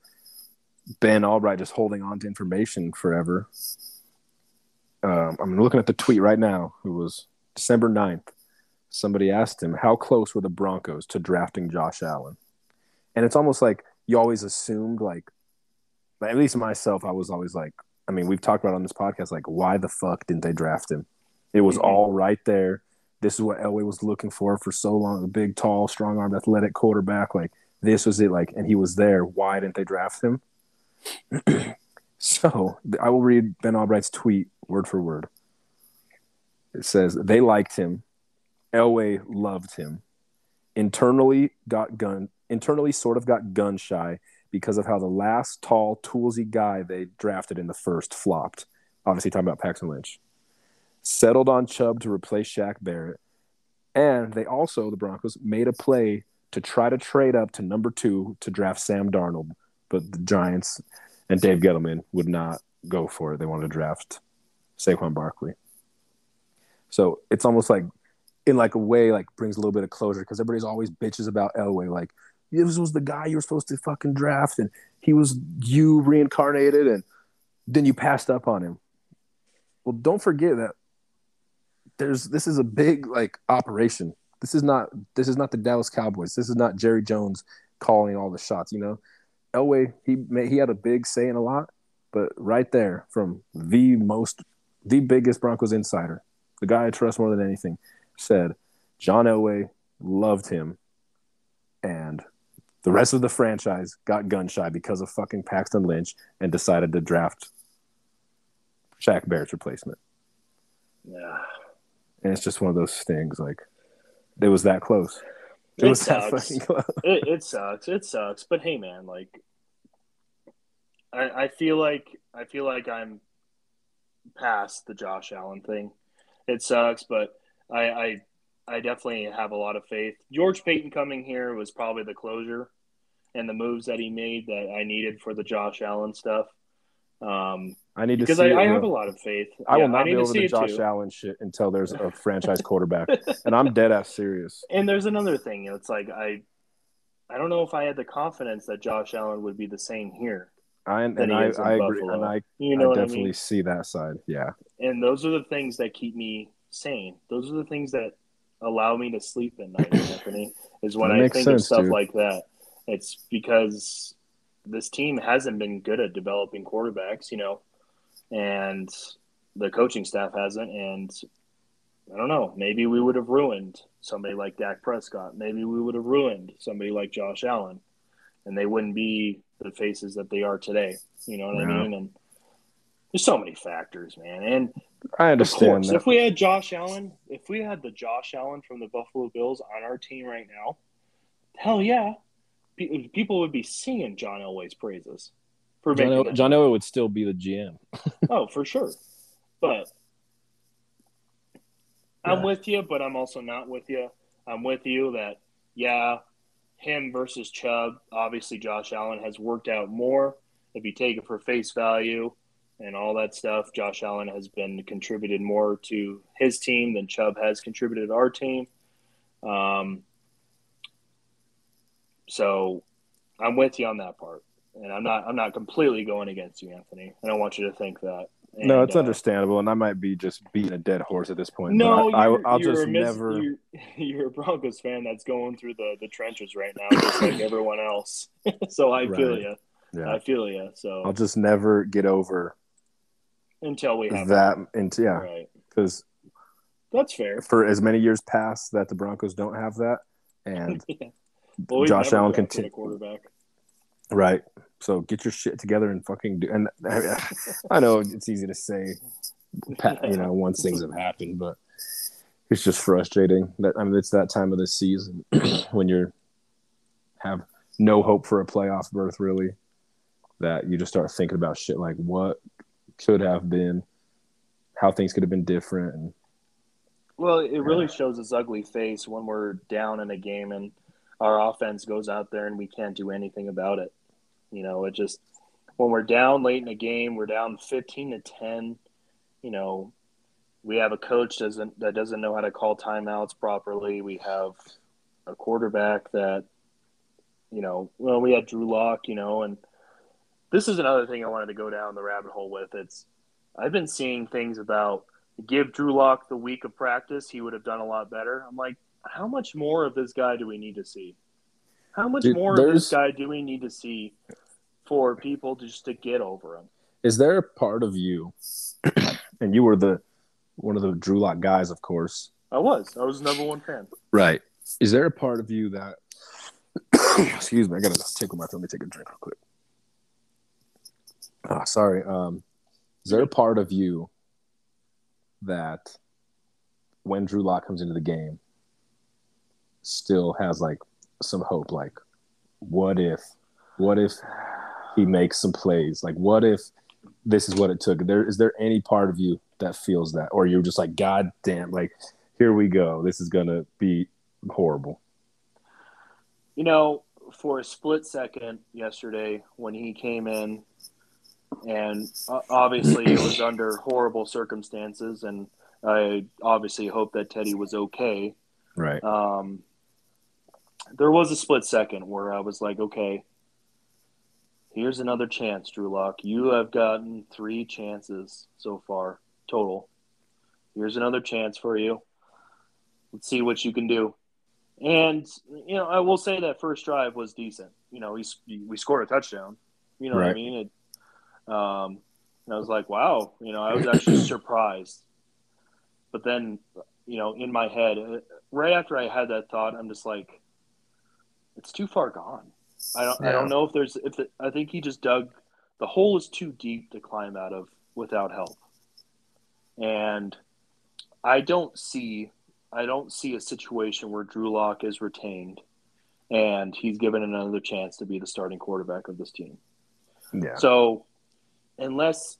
Ben Allbright just holding on to information forever. Um, I'm looking at the tweet right now. It was December 9th. Somebody asked him, How close were the Broncos to drafting Josh Allen? And it's almost like you always assumed, like, at least myself, I was always like, I mean, we've talked about on this podcast, like, why the fuck didn't they draft him? It was Mhm. all right there. This is what Elway was looking for for so long a big, tall, strong armed, athletic quarterback. Like, this was it. Like, and he was there. Why didn't they draft him? so I will read Ben Allbright's tweet word for word. It says, They liked him. Elway loved him. Internally got gun internally sort of got gun shy because of how the last tall, toolsy guy they drafted in the first flopped. Obviously, talking about Paxton Lynch. Settled on Chubb to replace Shaq Barrett. And they also, the Broncos, made a play to try to trade up to number two to draft Sam Darnold. But the Giants and Dave Gettleman would not go for it. They wanted to draft Saquon Barkley. So it's almost like, in like a way, like brings a little bit of closure because everybody's always bitches about Elway. Like this was the guy you were supposed to fucking draft, and he was you reincarnated, and then you passed up on him. Well, don't forget that there's this is a big like operation. This is not this is not the Dallas Cowboys. This is not Jerry Jones calling all the shots. You know, Elway he he had a big say in a lot, but right there from the most the biggest Broncos insider, the guy I trust more than anything, said John Elway loved him, and the rest of the franchise got gun shy because of fucking Paxton Lynch and decided to draft Shaq Barrett's replacement. Yeah. And it's just one of those things like it was that close. It, it was sucks. that fucking close. It, it sucks. It sucks. But hey man, like I, I feel like I feel like I'm past the Josh Allen thing. It sucks, but I, I I definitely have a lot of faith. George Paton coming here was probably the closure and the moves that he made that I needed for the Josh Allen stuff. Um, I need to because I, I, have a lot of faith. I yeah, will not be over the Josh. Allen shit until there's a franchise quarterback, and I'm dead ass serious. And there's another thing. It's like I, I don't know if I had the confidence that Josh Allen would be the same here. I and, and I, I agree, and I you know I definitely I mean? see that side. Yeah, and those are the things that keep me sane. Those are the things that allow me to sleep at night, Anthony, is when I think sense, of stuff dude. like that. It's because this team hasn't been good at developing quarterbacks, you know, and the coaching staff hasn't. And I don't know, maybe we would have ruined somebody like Dak Prescott. Maybe we would have ruined somebody like Josh Allen, and they wouldn't be the faces that they are today. You know what yeah. I mean? And there's so many factors, man. And I understand. Course, if we had Josh Allen, if we had the Josh Allen from the Buffalo Bills on our team right now, hell yeah, people would be singing John Elway's praises. For John, El- John Elway would still be the GM. oh, for sure. But yeah. I'm with you, but I'm also not with you. I'm with you that yeah, him versus Chubb. Obviously, Josh Allen has worked out more. If you take it for face value, and all that stuff. Josh Allen has been contributed more to his team than Chubb has contributed to our team. Um, so I'm with you on that part, and I'm not I'm not completely going against you, Anthony. I don't want you to think that. And, no, it's uh, understandable, and I might be just beating a dead horse at this point. No, I, will just mis- never. You're, you're, a Broncos fan that's going through the, the trenches right now, just like everyone else. so I right. feel you. Yeah. I feel you. So I'll just never get over until we have that. Into yeah, because that's fair. For as many years past that the Broncos don't have that, and well, Josh Allen continue a quarterback. Right. So get your shit together and fucking do. And I know it's easy to say, you know, once things have happened, but it's just frustrating that I mean it's that time of the season when you're have no hope for a playoff berth really that you just start thinking about shit like what could have been, how things could have been different. And, well, it really yeah. shows its ugly face when we're down in a game and our offense goes out there and we can't do anything about it. You know, it just when we're down late in a game, we're down fifteen to ten. You know, we have a coach doesn't that doesn't know how to call timeouts properly. We have a quarterback that, you know, well, we had Drew Lock, you know, and this is another thing I wanted to go down the rabbit hole with. It's I've been seeing things about give Drew Lock the week of practice, he would have done a lot better. I'm like, how much more of this guy do we need to see? How much Dude, more of this guy do we need to see for people just to get over him? Is there a part of you, and you were the one of the Drew Lock guys, of course. I was. I was number one fan. Right. Is there a part of you that? excuse me. I gotta tickle my throat. Let me take a drink real quick. Oh, sorry. Um, is there a part of you that when Drew Lock comes into the game still has like some hope? Like, what if, what if he makes some plays? Like, what if this is what it took? There is there any part of you that feels that, or you're just like, God damn, like here we go. This is gonna be horrible. You know, for a split second yesterday when he came in, and uh, obviously it was under horrible circumstances, and I obviously hope that Teddy was okay. Right. Um, there was a split second where I was like, okay, here's another chance, Drew Lock. You have gotten three chances so far total. Here's another chance for you. Let's see what you can do. And you know, I will say that first drive was decent. You know, we we scored a touchdown. You know right. what I mean? It, um, and I was like, wow. You know, I was actually surprised. But then, you know, in my head, uh, right after I had that thought, I'm just like, it's too far gone. I don't. Yeah. I don't know if there's. If it, I think he just dug. The hole is too deep to climb out of without help. And I don't see I don't see a situation where Drew Lock is retained and he's given another chance to be the starting quarterback of this team. Yeah. So unless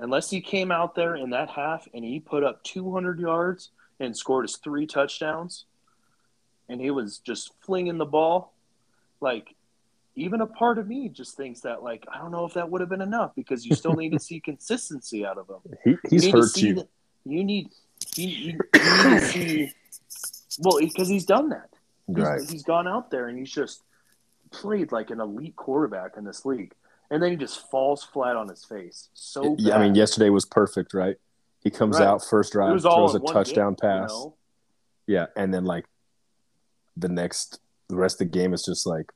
unless he came out there in that half and he put up 200 yards and scored his three touchdowns and he was just flinging the ball like even a part of me just thinks that like I don't know if that would have been enough because you still need to see consistency out of him. He, he's you hurt you. you need you, you, you need to see well because he's done that. He's, right. He's gone out there and he's just played like an elite quarterback in this league, and then he just falls flat on his face. So yeah, I mean yesterday was perfect, right? He comes right. out first drive, throws a touchdown game, pass. You know? Yeah, and then like the next the rest of the game is just like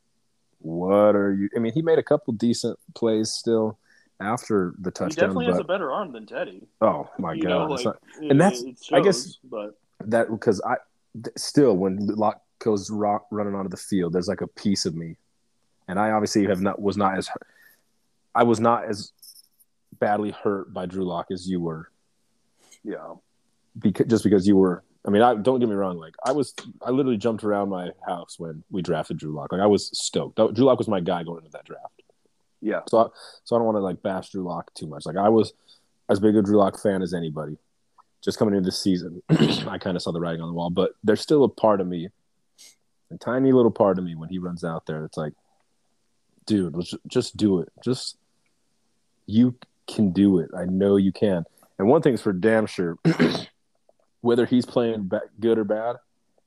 what are you? I mean, he made a couple decent plays still after the touchdown. He definitely but, has a better arm than Teddy. Oh my you god! Know, like, not, and that's shows, I guess but that because I still when Lock goes rock, running onto the field, there's like a piece of me, and I obviously have not was not as I was not as badly hurt by Drew Lock as you were. Yeah, because just because you were I mean, I don't get me wrong. Like I was, I literally jumped around my house when we drafted Drew Lock. Like I was stoked. Drew Lock was my guy going into that draft. Yeah. So, I, so I don't want to like bash Drew Lock too much. Like I was as big a Drew Lock fan as anybody. Just coming into this season, I kind of saw the writing on the wall. But there's still a part of me, a tiny little part of me, when he runs out there, it's like, dude, let's just do it. Just you can do it. I know you can. And one thing's for damn sure whether he's playing good or bad,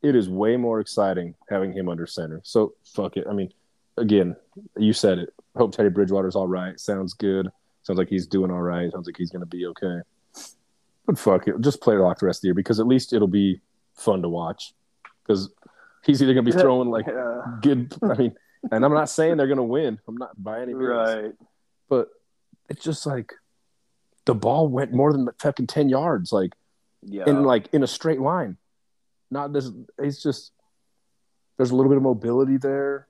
it is way more exciting having him under center. So fuck it. I mean, again, you said it. Hope Teddy Bridgewater's all right. Sounds good. Sounds like he's doing all right. Sounds like he's going to be okay. But fuck it. Just play Lock the rest of the year because at least it'll be fun to watch. Because he's either going to be throwing like yeah. good. I mean, and I'm not saying they're going to win. I'm not by any means. Right. But it's just like the ball went more than fucking 10 yards. Like, yeah. in like in a straight line. Not this. It's just there's a little bit of mobility there.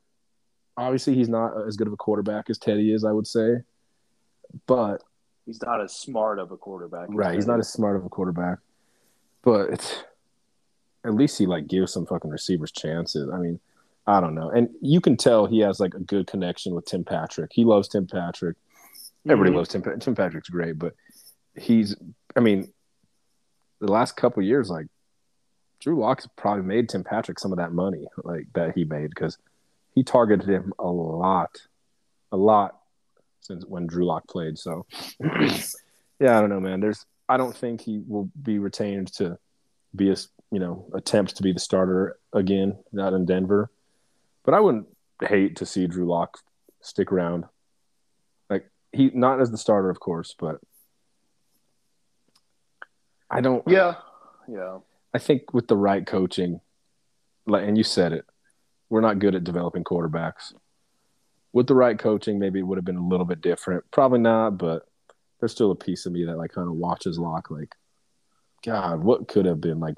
Obviously, he's not as good of a quarterback as Teddy is, I would say, but he's not as smart of a quarterback. Right, he's not as smart of a quarterback, but it's at least he like gives some fucking receivers chances. I mean, I don't know, and you can tell he has like a good connection with Tim Patrick. He loves Tim Patrick. Everybody mm-hmm. loves Tim. Tim Patrick's great, but he's. I mean, the last couple years, like Drew Lock's probably made Tim Patrick some of that money, like that he made because he targeted him a lot, a lot since when Drew Lock played. So, yeah, I don't know, man. There's, I don't think he will be retained to be a, you know, attempt to be the starter again, not in Denver. But I wouldn't hate to see Drew Lock stick around. He, not as the starter, of course, but I don't. Yeah, yeah. I think with the right coaching, like, and you said it, we're not good at developing quarterbacks. With the right coaching, maybe it would have been a little bit different. Probably not, but there's still a piece of me that like kind of watches Lock. Like, God, what could have been like,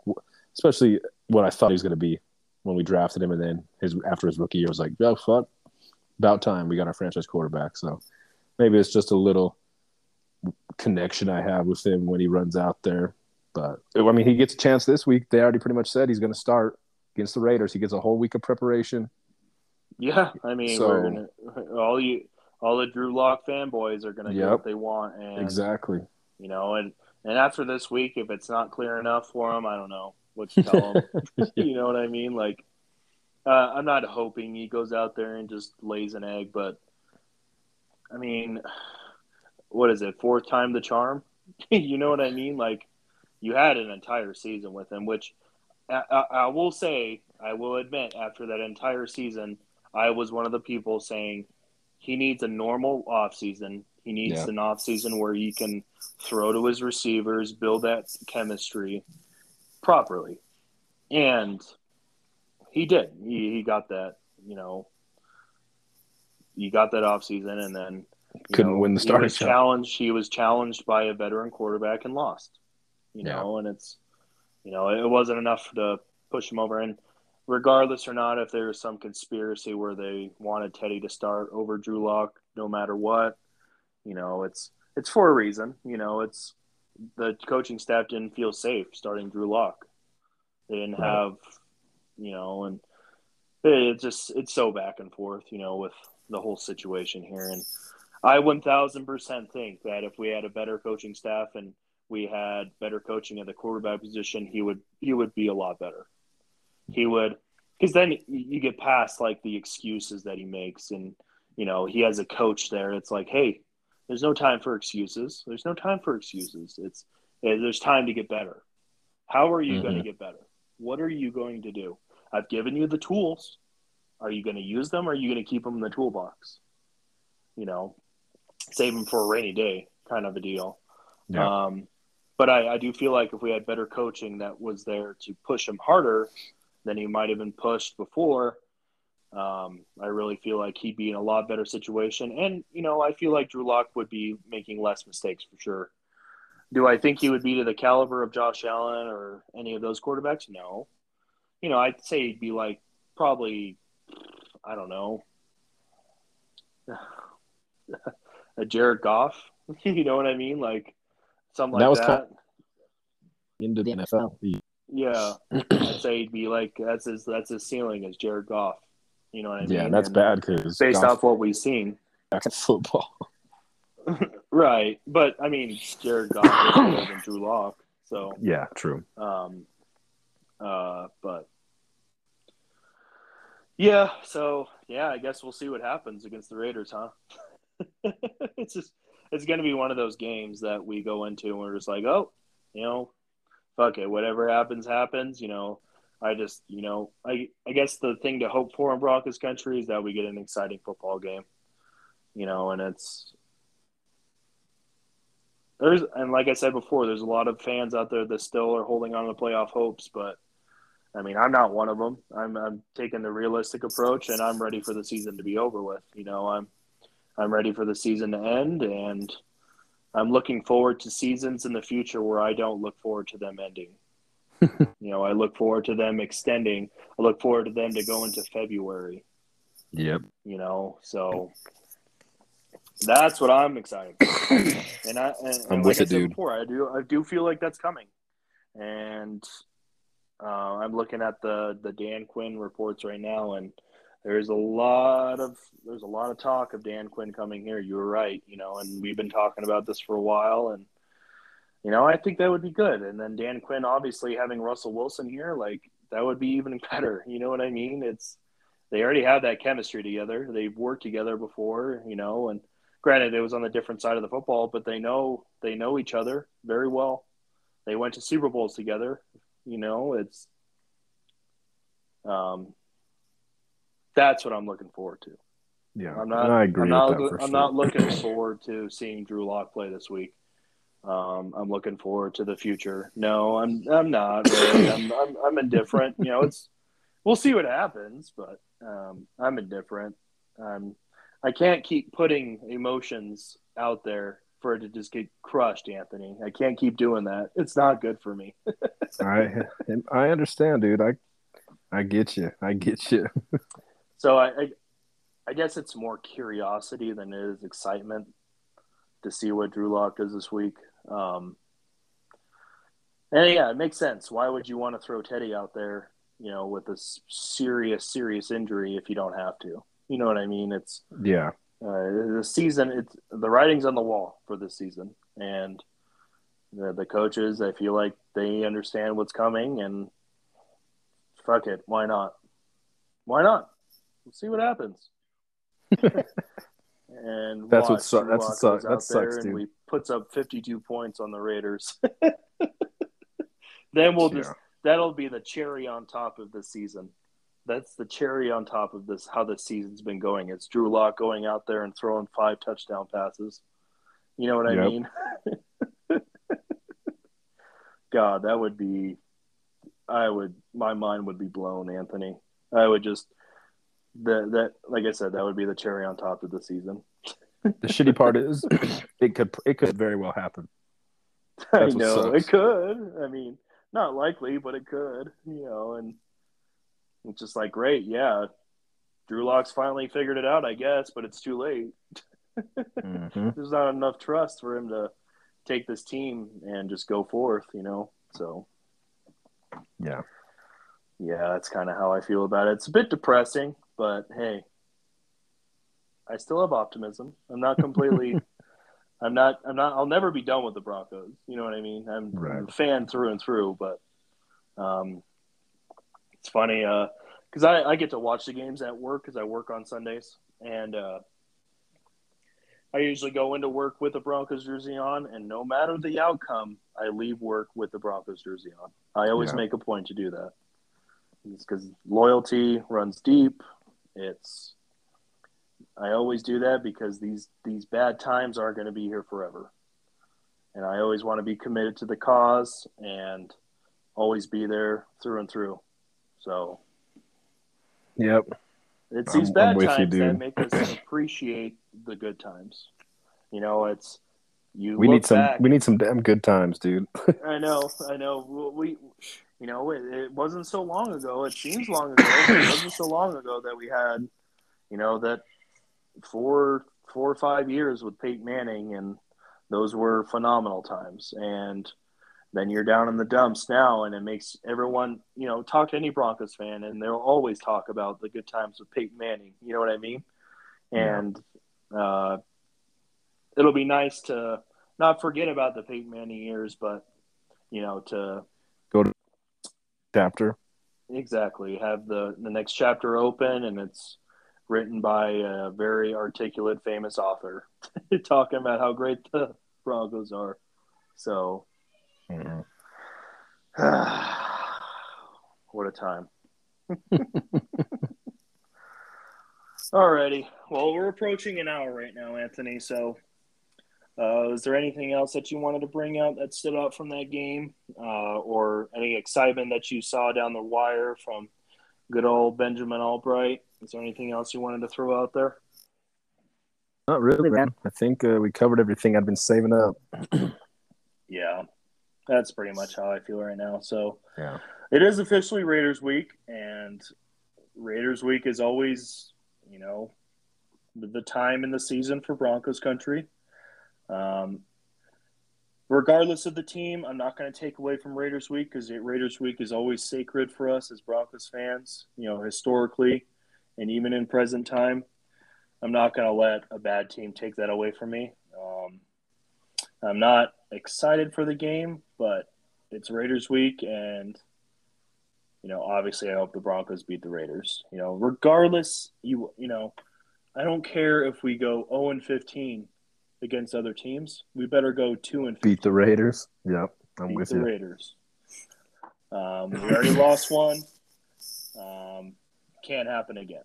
especially what I thought he was going to be when we drafted him, and then his after his rookie year was like, oh fuck, about time we got our franchise quarterback. So maybe it's just a little connection I have with him when he runs out there but I mean, he gets a chance this week. They already pretty much said he's going to start against the Raiders. He gets a whole week of preparation. Yeah, I mean, So- we're gonna all you all the Drew Lock fanboys are gonna get what they want, and Exactly. you know, and and after this week, if it's not clear enough for them, I don't know what to tell them. you know what I mean? Like, uh, I'm not hoping he goes out there and just lays an egg, but I mean, what is it? Fourth time the charm? you know what I mean? Like, you had an entire season with him, which I, I, I will say, I will admit, after that entire season, I was one of the people saying he needs a normal off season. He needs Yeah. an offseason where he can throw to his receivers, build that chemistry properly. And he did. He, he got that, you know, he got that offseason and then you Couldn't know, win the he starting was job. challenged. He was challenged by a veteran quarterback and lost. You Yeah. know, and it's you know it wasn't enough to push him over. And regardless or not, if there was some conspiracy where they wanted Teddy to start over Drew Lock, no matter what, you know, it's it's for a reason. You know, it's the coaching staff didn't feel safe starting Drew Lock. They didn't Right. have, you know, and it just it's so back and forth, you know, with the whole situation here. And I one thousand percent think that if we had a better coaching staff and we had better coaching at the quarterback position, he would he would be a lot better. He would because then you get past like the excuses that he makes, and you know he has a coach there. It's like, hey, there's no time for excuses. There's no time for excuses. It's eh, there's time to get better. How are you going to get better? What are you going to do? I've given you the tools. Are you going to use them? Or are you going to keep them in the toolbox? You know, save them for a rainy day, kind of a deal. Yeah. Um, but I, I do feel like if we had better coaching that was there to push him harder than he might have been pushed before, um, I really feel like he'd be in a lot better situation. And, you know, I feel like Drew Lock would be making less mistakes for sure. Do I think he would be to the caliber of Josh Allen or any of those quarterbacks? No. You know, I'd say he'd be like probably, I don't know, a Jared Goff. you know what I mean? Like something like That was that. kind Into the NFL. Yeah, I'd say he'd be like that's his that's his ceiling is Jared Goff. You know what I mean? Yeah, that's And bad because Based off what we've seen, in football. right? But I mean, Jared Goff is better than Drew Lock, so Yeah, true. um, uh, but yeah, so yeah, I guess we'll see what happens against the Raiders, huh? it's just it's going to be one of those games that we go into and we're just like, oh, you know, fuck it, whatever happens, happens. You know, I just, you know, I I guess the thing to hope for in Broncos country is that we get an exciting football game. You know, and it's there's and like I said before, there's a lot of fans out there that still are holding on to playoff hopes, but I mean, I'm not one of them. I'm I'm taking the realistic approach, and I'm ready for the season to be over with. You know, I'm I'm ready for the season to end, and I'm looking forward to seasons in the future where I don't look forward to them ending. you know, I look forward to them extending. I look forward to them to go into February. Yep. You know, so that's what I'm excited. For. And I and, and I'm like with I it, said dude. before, I do I do feel like that's coming, and uh, I'm looking at the the Dan Quinn reports right now, and there's a lot of there's a lot of talk of Dan Quinn coming here. You were right, you know, and we've been talking about this for a while, and you know I think that would be good. And then Dan Quinn, obviously having Russell Wilson here, like that would be even better. You know what I mean? It's they already have that chemistry together. They've worked together before, you know, and granted it was on the different side of the football, but they know they know each other very well. They went to Super Bowls together. You know, it's um that's what I'm looking forward to. Yeah. I'm not. I agree I'm not, with that for I'm sure. not looking forward to seeing Drew Lock play this week. Um, I'm looking forward to the future. No, I'm. I'm not. Really. I'm, I'm. I'm indifferent. You know, it's. We'll see what happens, but um, I'm indifferent. Um, I can't keep putting emotions out there for it to just get crushed, Anthony. I can't keep doing that. It's not good for me. I I understand, dude. I I get you. I get you. So I, I, I guess it's more curiosity than it is excitement to see what Drew Lock does this week. Um, and yeah, it makes sense. Why would you want to throw Teddy out there? you know, with a serious, serious injury if you don't have to. You know what I mean? It's yeah. Uh, the season, it's the writing's on the wall for this season, and the the coaches, I feel like they understand what's coming, and fuck it, why not? Why not? We'll see what happens. and that's what su- that's what sucks. That sucks, dude. And we puts up 52 points on the Raiders. then we'll just yeah. that'll be the cherry on top of the season. That's the cherry on top of this how the season's been going. It's Drew Lock going out there and throwing five touchdown passes. You know what I yep. mean? God, that would be I would my mind would be blown, Anthony. I would just that that like I said, that would be the cherry on top of the season. the shitty part is it could it could very well happen. That's I know it could. I mean, not likely, but it could. You know, and it's just like great, yeah. Drew Lock's finally figured it out, I guess, but it's too late. mm-hmm. There's not enough trust for him to take this team and just go forth, you know. So, yeah, yeah, that's kind of how I feel about it. It's a bit depressing, but hey, I still have optimism. I'm not completely. I'm not. I'm not. I'll never be done with the Broncos. You know what I mean? I'm, right. I'm a fan through and through. But um, it's funny because uh, I, I get to watch the games at work because I work on Sundays, and uh, I usually go into work with a Broncos jersey on, and no matter the outcome, I leave work with the Broncos jersey on. I always yeah. make a point to do that. It's because loyalty runs deep. It's I always do that because these these bad times aren't going to be here forever, and I always want to be committed to the cause and always be there through and through. So, yep, it's these I'm, bad I'm times you, that make us appreciate the good times. You know, it's you. We need some. Back, we need some damn good times, dude. I know. I know. We, you know, it, it, wasn't so long ago. It seems long ago. it wasn't so long ago that we had, you know, that four, four or five years with Peyton Manning, and those were phenomenal times. And then you're down in the dumps now, and it makes everyone, you know, talk to any Broncos fan, and they'll always talk about the good times with Peyton Manning. You know what I mean? And uh, it'll be nice to not forget about the Peyton Manning years, but you know, to go to chapter. Exactly. Have the the next chapter open, and it's written by a very articulate, famous author, talking about how great the Broncos are. So. what a time. Alrighty. Well, we're approaching an hour right now, Anthony. So, uh, is there anything else that you wanted to bring out that stood out from that game, uh, or any excitement that you saw down the wire from good old Benjamin Allbright? Is there anything else you wanted to throw out there? Not really, man. I think uh, we covered everything I've been saving up. yeah, that's pretty much how I feel right now. So yeah, it is officially Raiders Week, and Raiders Week is always, you know, the time in the season for Broncos country. Um, regardless of the team, I'm not going to take away from Raiders Week because Raiders Week is always sacred for us as Broncos fans. You know, historically, and even in present time, I'm not going to let a bad team take that away from me. Um, I'm not excited for the game, but it's Raiders week, and you know, obviously, I hope the Broncos beat the Raiders. You know, regardless, you you know, I don't care if we go 0 and 15 against other teams. We better go 2 and 15. beat the Raiders. Yep, I'm beat with the you. Raiders. Um, we already lost one. Um, can't happen again.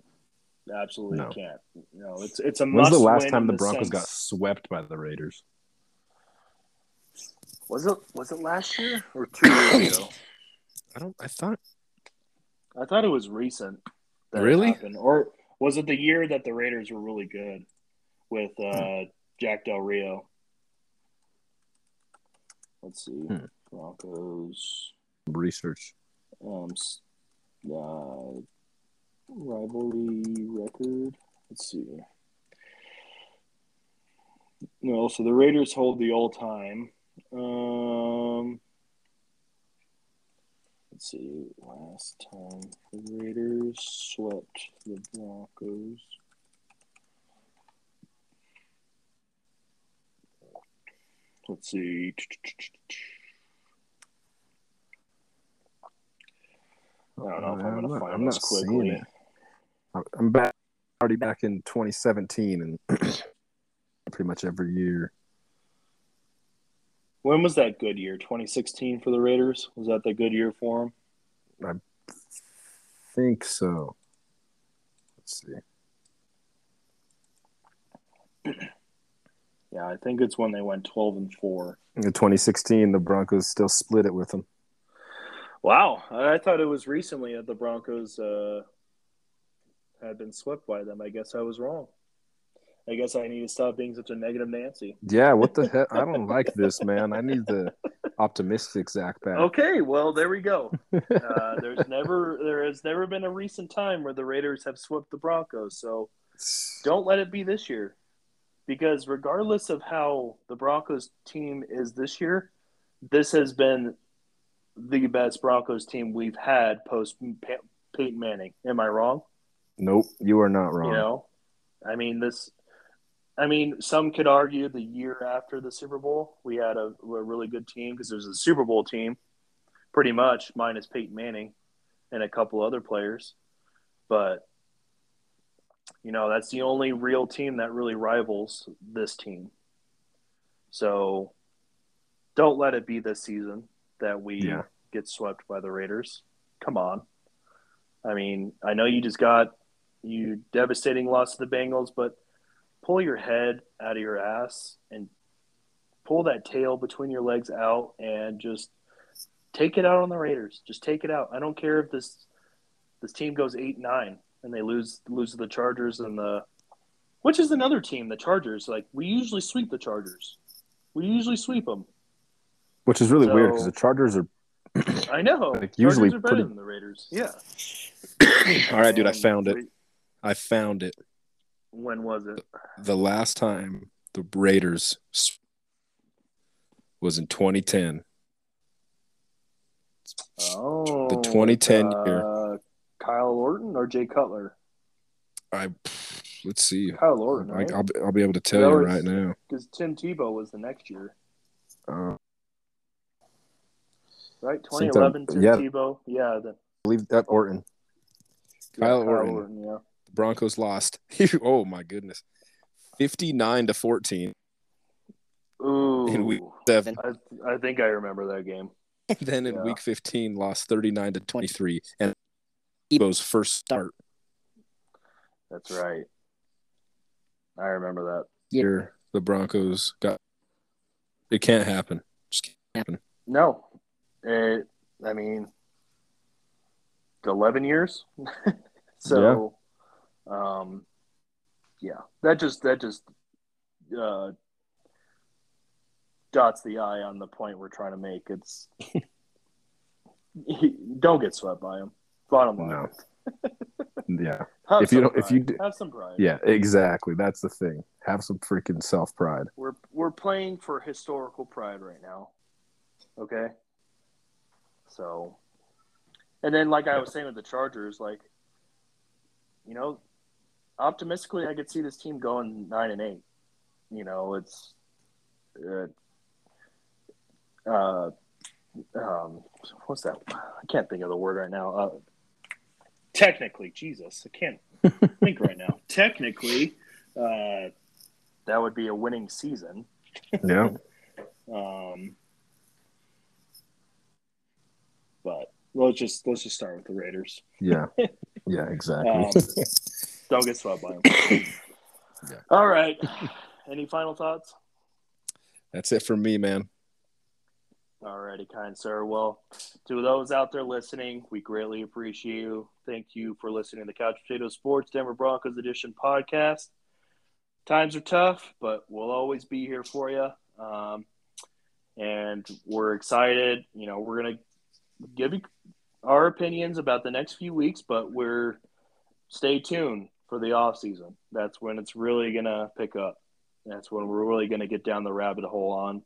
Absolutely no. can't. You know, it's it's a. When's the last time the Broncos sense... got swept by the Raiders? Was it was it last year or two years ago? I don't. I thought. I thought it was recent. really? Or was it the year that the Raiders were really good with uh, hmm. Jack Del Rio? Let's see. Hmm. Broncos research. Um, uh, rivalry record. Let's see. No, so the Raiders hold the all-time um, Let's see. Last time the Raiders swept the Broncos. Let's see. I don't know if I'm going to find I'm this not seeing quickly. it. I'm back already back in 2017 and pretty much every year. When was that good year? 2016 for the Raiders? Was that the good year for them? I think so. Let's see. Yeah, I think it's when they went 12 and 4. In 2016, the Broncos still split it with them. Wow, I thought it was recently that the Broncos uh, had been swept by them. I guess I was wrong. I guess I need to stop being such a negative Nancy. Yeah, what the heck? I don't like this, man. I need the optimistic Zach back. Okay, well there we go. Uh, there's never there has never been a recent time where the Raiders have swept the Broncos, so don't let it be this year. Because regardless of how the Broncos team is this year, this has been the best Broncos team we've had post Peyton Manning. Am I wrong? Nope, you are not wrong. You know, I mean this. I mean, some could argue the year after the Super Bowl, we had a, a really good team because there's a Super Bowl team, pretty much minus Peyton Manning and a couple other players. But you know, that's the only real team that really rivals this team. So don't let it be this season that we Yeah. get swept by the Raiders. Come on. I mean, I know you just got you devastating loss to the Bengals, but pull your head out of your ass and pull that tail between your legs out and just take it out on the Raiders. Just take it out. I don't care if this this team goes eight nine and they lose lose to the Chargers and the which is another team, the Chargers. Like we usually sweep the Chargers. We usually sweep them. Which is really weird because the Chargers are. I know. Like, usually Chargers are better pretty- than the Raiders. Yeah. All right, dude, I found it. I found it. When was it? The last time the Raiders was in 2010. Oh, the 2010 uh, year. Kyle Orton or Jay Cutler? I let's see. Kyle Orton, I, right? I'll, be- I'll be able to tell That you was- right now. Because Tim Tebow was the next year, Uh, right? Sometime- 2011, Tim yeah. Tebow. Yeah, the, I believe that Orton. yeah, Kyle Orton. Yeah. The Broncos lost. oh my goodness, 59 to 14 Ooh. in week seven. I, I think I remember that game. then in Yeah. week 15, lost 39 to 23, and Tebow's first start That's right. I remember that. year. The Broncos got. It can't happen. Just can't happen. No, it. I mean, 11 years. so, um, yeah, that just that just uh, dots the i on the point we're trying to make. It's don't get swept by him. Bottom line. No. Yeah. Have If you don't- if you do- have some pride. Yeah. Exactly. That's the thing. Have some freaking self pride. We're we're playing for historical pride right now. Okay? So and then like I was saying with the Chargers, like you know, optimistically I could see this team going nine and eight. You know, it's uh, uh um what's that? I can't think of the word right now. Uh technically, Jesus, I can't think right now. Technically, uh that would be a winning season. Yeah. Um, but let's just let's just start with the Raiders. Yeah. Yeah. Exactly. Um, don't get swept by them. Yeah. All right. Any final thoughts? That's it for me, man. Alrighty, kind sir. Well, to those out there listening, we greatly appreciate you. Thank you for listening to the Couch Potato Sports Denver Broncos Edition podcast. Times are tough, but we'll always be here for you. Um, and we're excited. You know, we're gonna give you our opinions about the next few weeks, but we're stay tuned for the off season. That's when it's really gonna pick up. That's when we're really gonna get down the rabbit hole on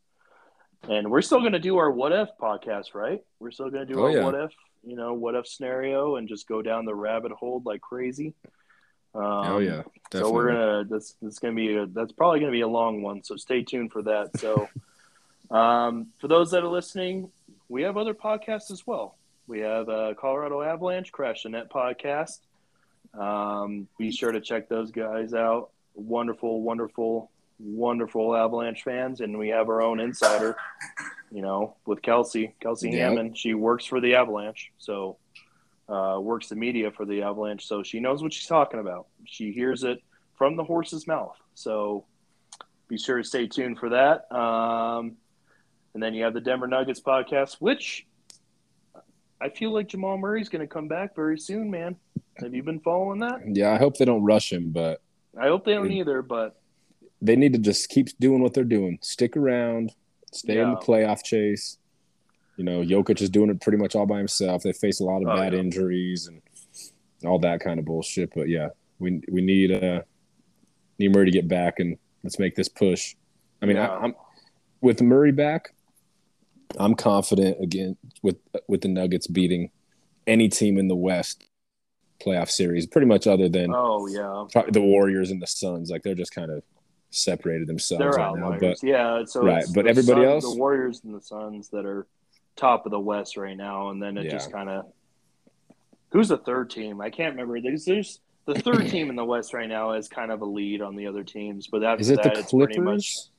And we're still going to do our what if podcast, right? We're still going to do Oh, our yeah. what if, you know, what if scenario and just go down the rabbit hole like crazy. Um, oh yeah, definitely. so we're gonna that's that's gonna be a, that's probably gonna be a long one. So stay tuned for that. So um, for those that are listening, we have other podcasts as well. We have uh, Colorado Avalanche Crash the Net podcast. Um, be sure to check those guys out. Wonderful, wonderful, wonderful Avalanche fans, and we have our own insider. You know, with Kelsey, Kelsey Yep. Hammond. She works for the Avalanche, so uh, works the media for the Avalanche, so she knows what she's talking about. She hears it from the horse's mouth. So be sure to stay tuned for that. Um, and then you have the Denver Nuggets podcast, which I feel like Jamal Murray's going to come back very soon, man. Have you been following that? yeah, I hope they don't rush him, but I hope they don't Yeah. either, but they need to just keep doing what they're doing. Stick around, stay in the playoff chase. You know, Jokic is doing it pretty much all by himself. They face a lot of Oh, bad yeah. injuries and all that kind of bullshit. But yeah, we we need uh need Murray to get back and let's make this push. I mean, Yeah. I, I'm with Murray back. I'm confident again with with the Nuggets beating any team in the West playoff series, pretty much other than oh, yeah. probably the Warriors and the Suns. Like they're just kind of separated themselves They're right now. But yeah, so Right, but everybody Suns- else? the Warriors and the Suns that are top of the West right now, and then it Yeah. just kind of who's the third team? I can't remember. There's, there's the third team in the West right now is kind of a lead on the other teams, but after is it that, the it's pretty much Clippers?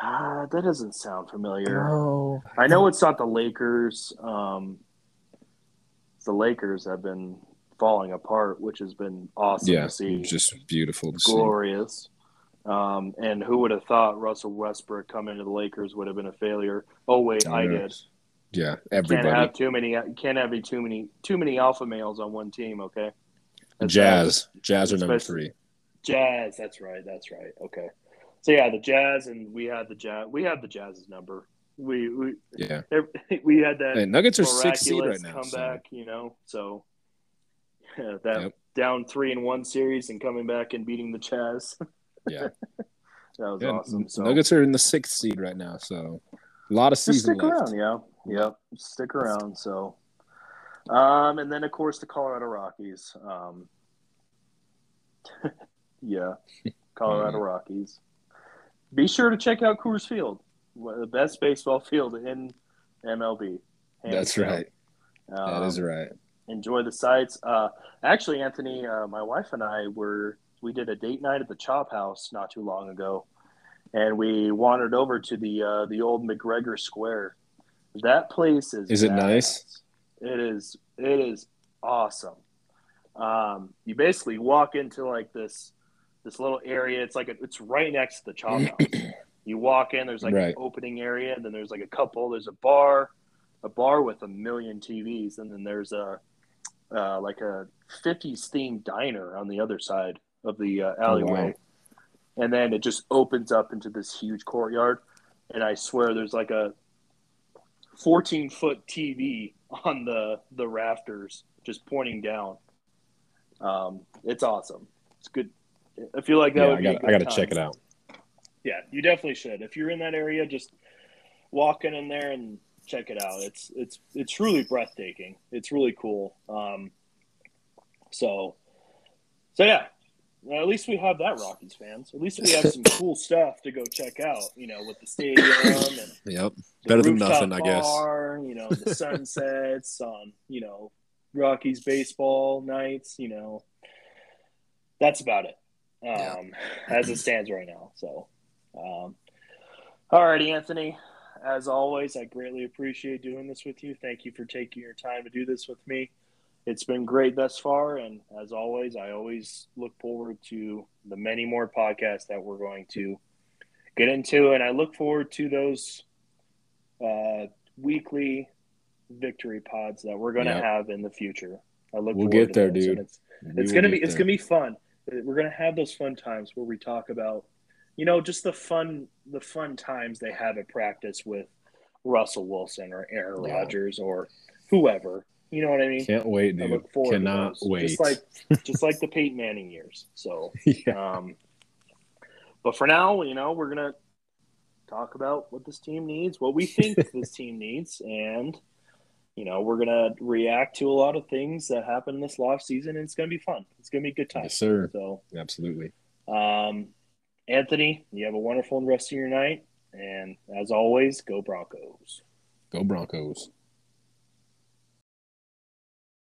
Ah, that doesn't sound familiar. Oh, I know it's not the Lakers. Um, the Lakers have been falling apart, which has been awesome yeah, to see. just beautiful to see. glorious. Um, and who would have thought Russell Westbrook coming to the Lakers would have been a failure? Oh wait, I Yeah. did. Yeah, Can't everybody. have too many. Can't have too many too many alpha males on one team. Okay. That's Jazz, Jazz are number three. Jazz. That's right. That's right. Okay. So yeah, the Jazz, and we had the Jazz. We had the Jazz's number. We we Yeah, we had that and Nuggets are six seed right now. so- comeback. You know, so yeah, that Yep. down three in one series and coming back and beating the Jazz. Yeah, That was yeah. awesome. So Nuggets are in the sixth seed right now, so a lot of just season stick left. around, yeah, yep, stick around. So, um, and then of course the Colorado Rockies. Um, yeah, Colorado Mm-hmm. Rockies. Be sure to check out Coors Field, the best baseball field in MLB. That's down. right. That Um, is right. enjoy the sights. Uh, actually, Anthony, uh, my wife and I were we did a date night at the Chop House not too long ago, and we wandered over to the uh, the old McGregor Square. That place is Is it badass. nice? It is. It is awesome. Um, you basically walk into like this this little area. It's like a, it's right next to the Chop House. you walk in. There's like Right. an opening area, and then there's like a couple. There's a bar, a bar with a million TVs, and then there's a uh, like a 50s themed diner on the other side of the uh, alleyway. And then it just opens up into this huge courtyard. And I swear there's like a 14 foot TV on the, the rafters just pointing down. Um, it's awesome. It's good. I feel like that Yeah, would I got, I got to check it out. Yeah, you definitely should. If you're in that area, just walking in there and check it out. It's it's it's truly breathtaking. It's really cool. Um, so so yeah, well, at least we have that Rockies fans. At least we have some cool stuff to go check out. You know, with the stadium and Yep. Better than nothing, I guess. You know, the sunsets on you know Rockies baseball nights. You know, that's about it um, Yeah. as it stands right now. So, um, all righty, Anthony. As always, I greatly appreciate doing this with you. Thank you for taking your time to do this with me. It's been great thus far, and as always, I always look forward to the many more podcasts that we're going to get into, and I look forward to those uh, weekly victory pods that we're going to Yep. have in the future. I look. We'll forward get to there, dude. It's, it's will gonna be it's gonna be fun. We're gonna have those fun times where we talk about, you know, just the fun the fun times they have at practice with Russell Wilson or Aaron Yeah. Rodgers or whoever. You know what I mean? Can't wait, I look forward Cannot to wait. Just like just like the Peyton Manning years. So yeah. um, but for now, you know, we're gonna talk about what this team needs, what we think this team needs, and you know we're gonna react to a lot of things that happened this last season, and it's gonna be fun. It's gonna be a good time. Yes, sir. So, Absolutely. um, Anthony, you have a wonderful rest of your night, and as always, go Broncos. Go Broncos.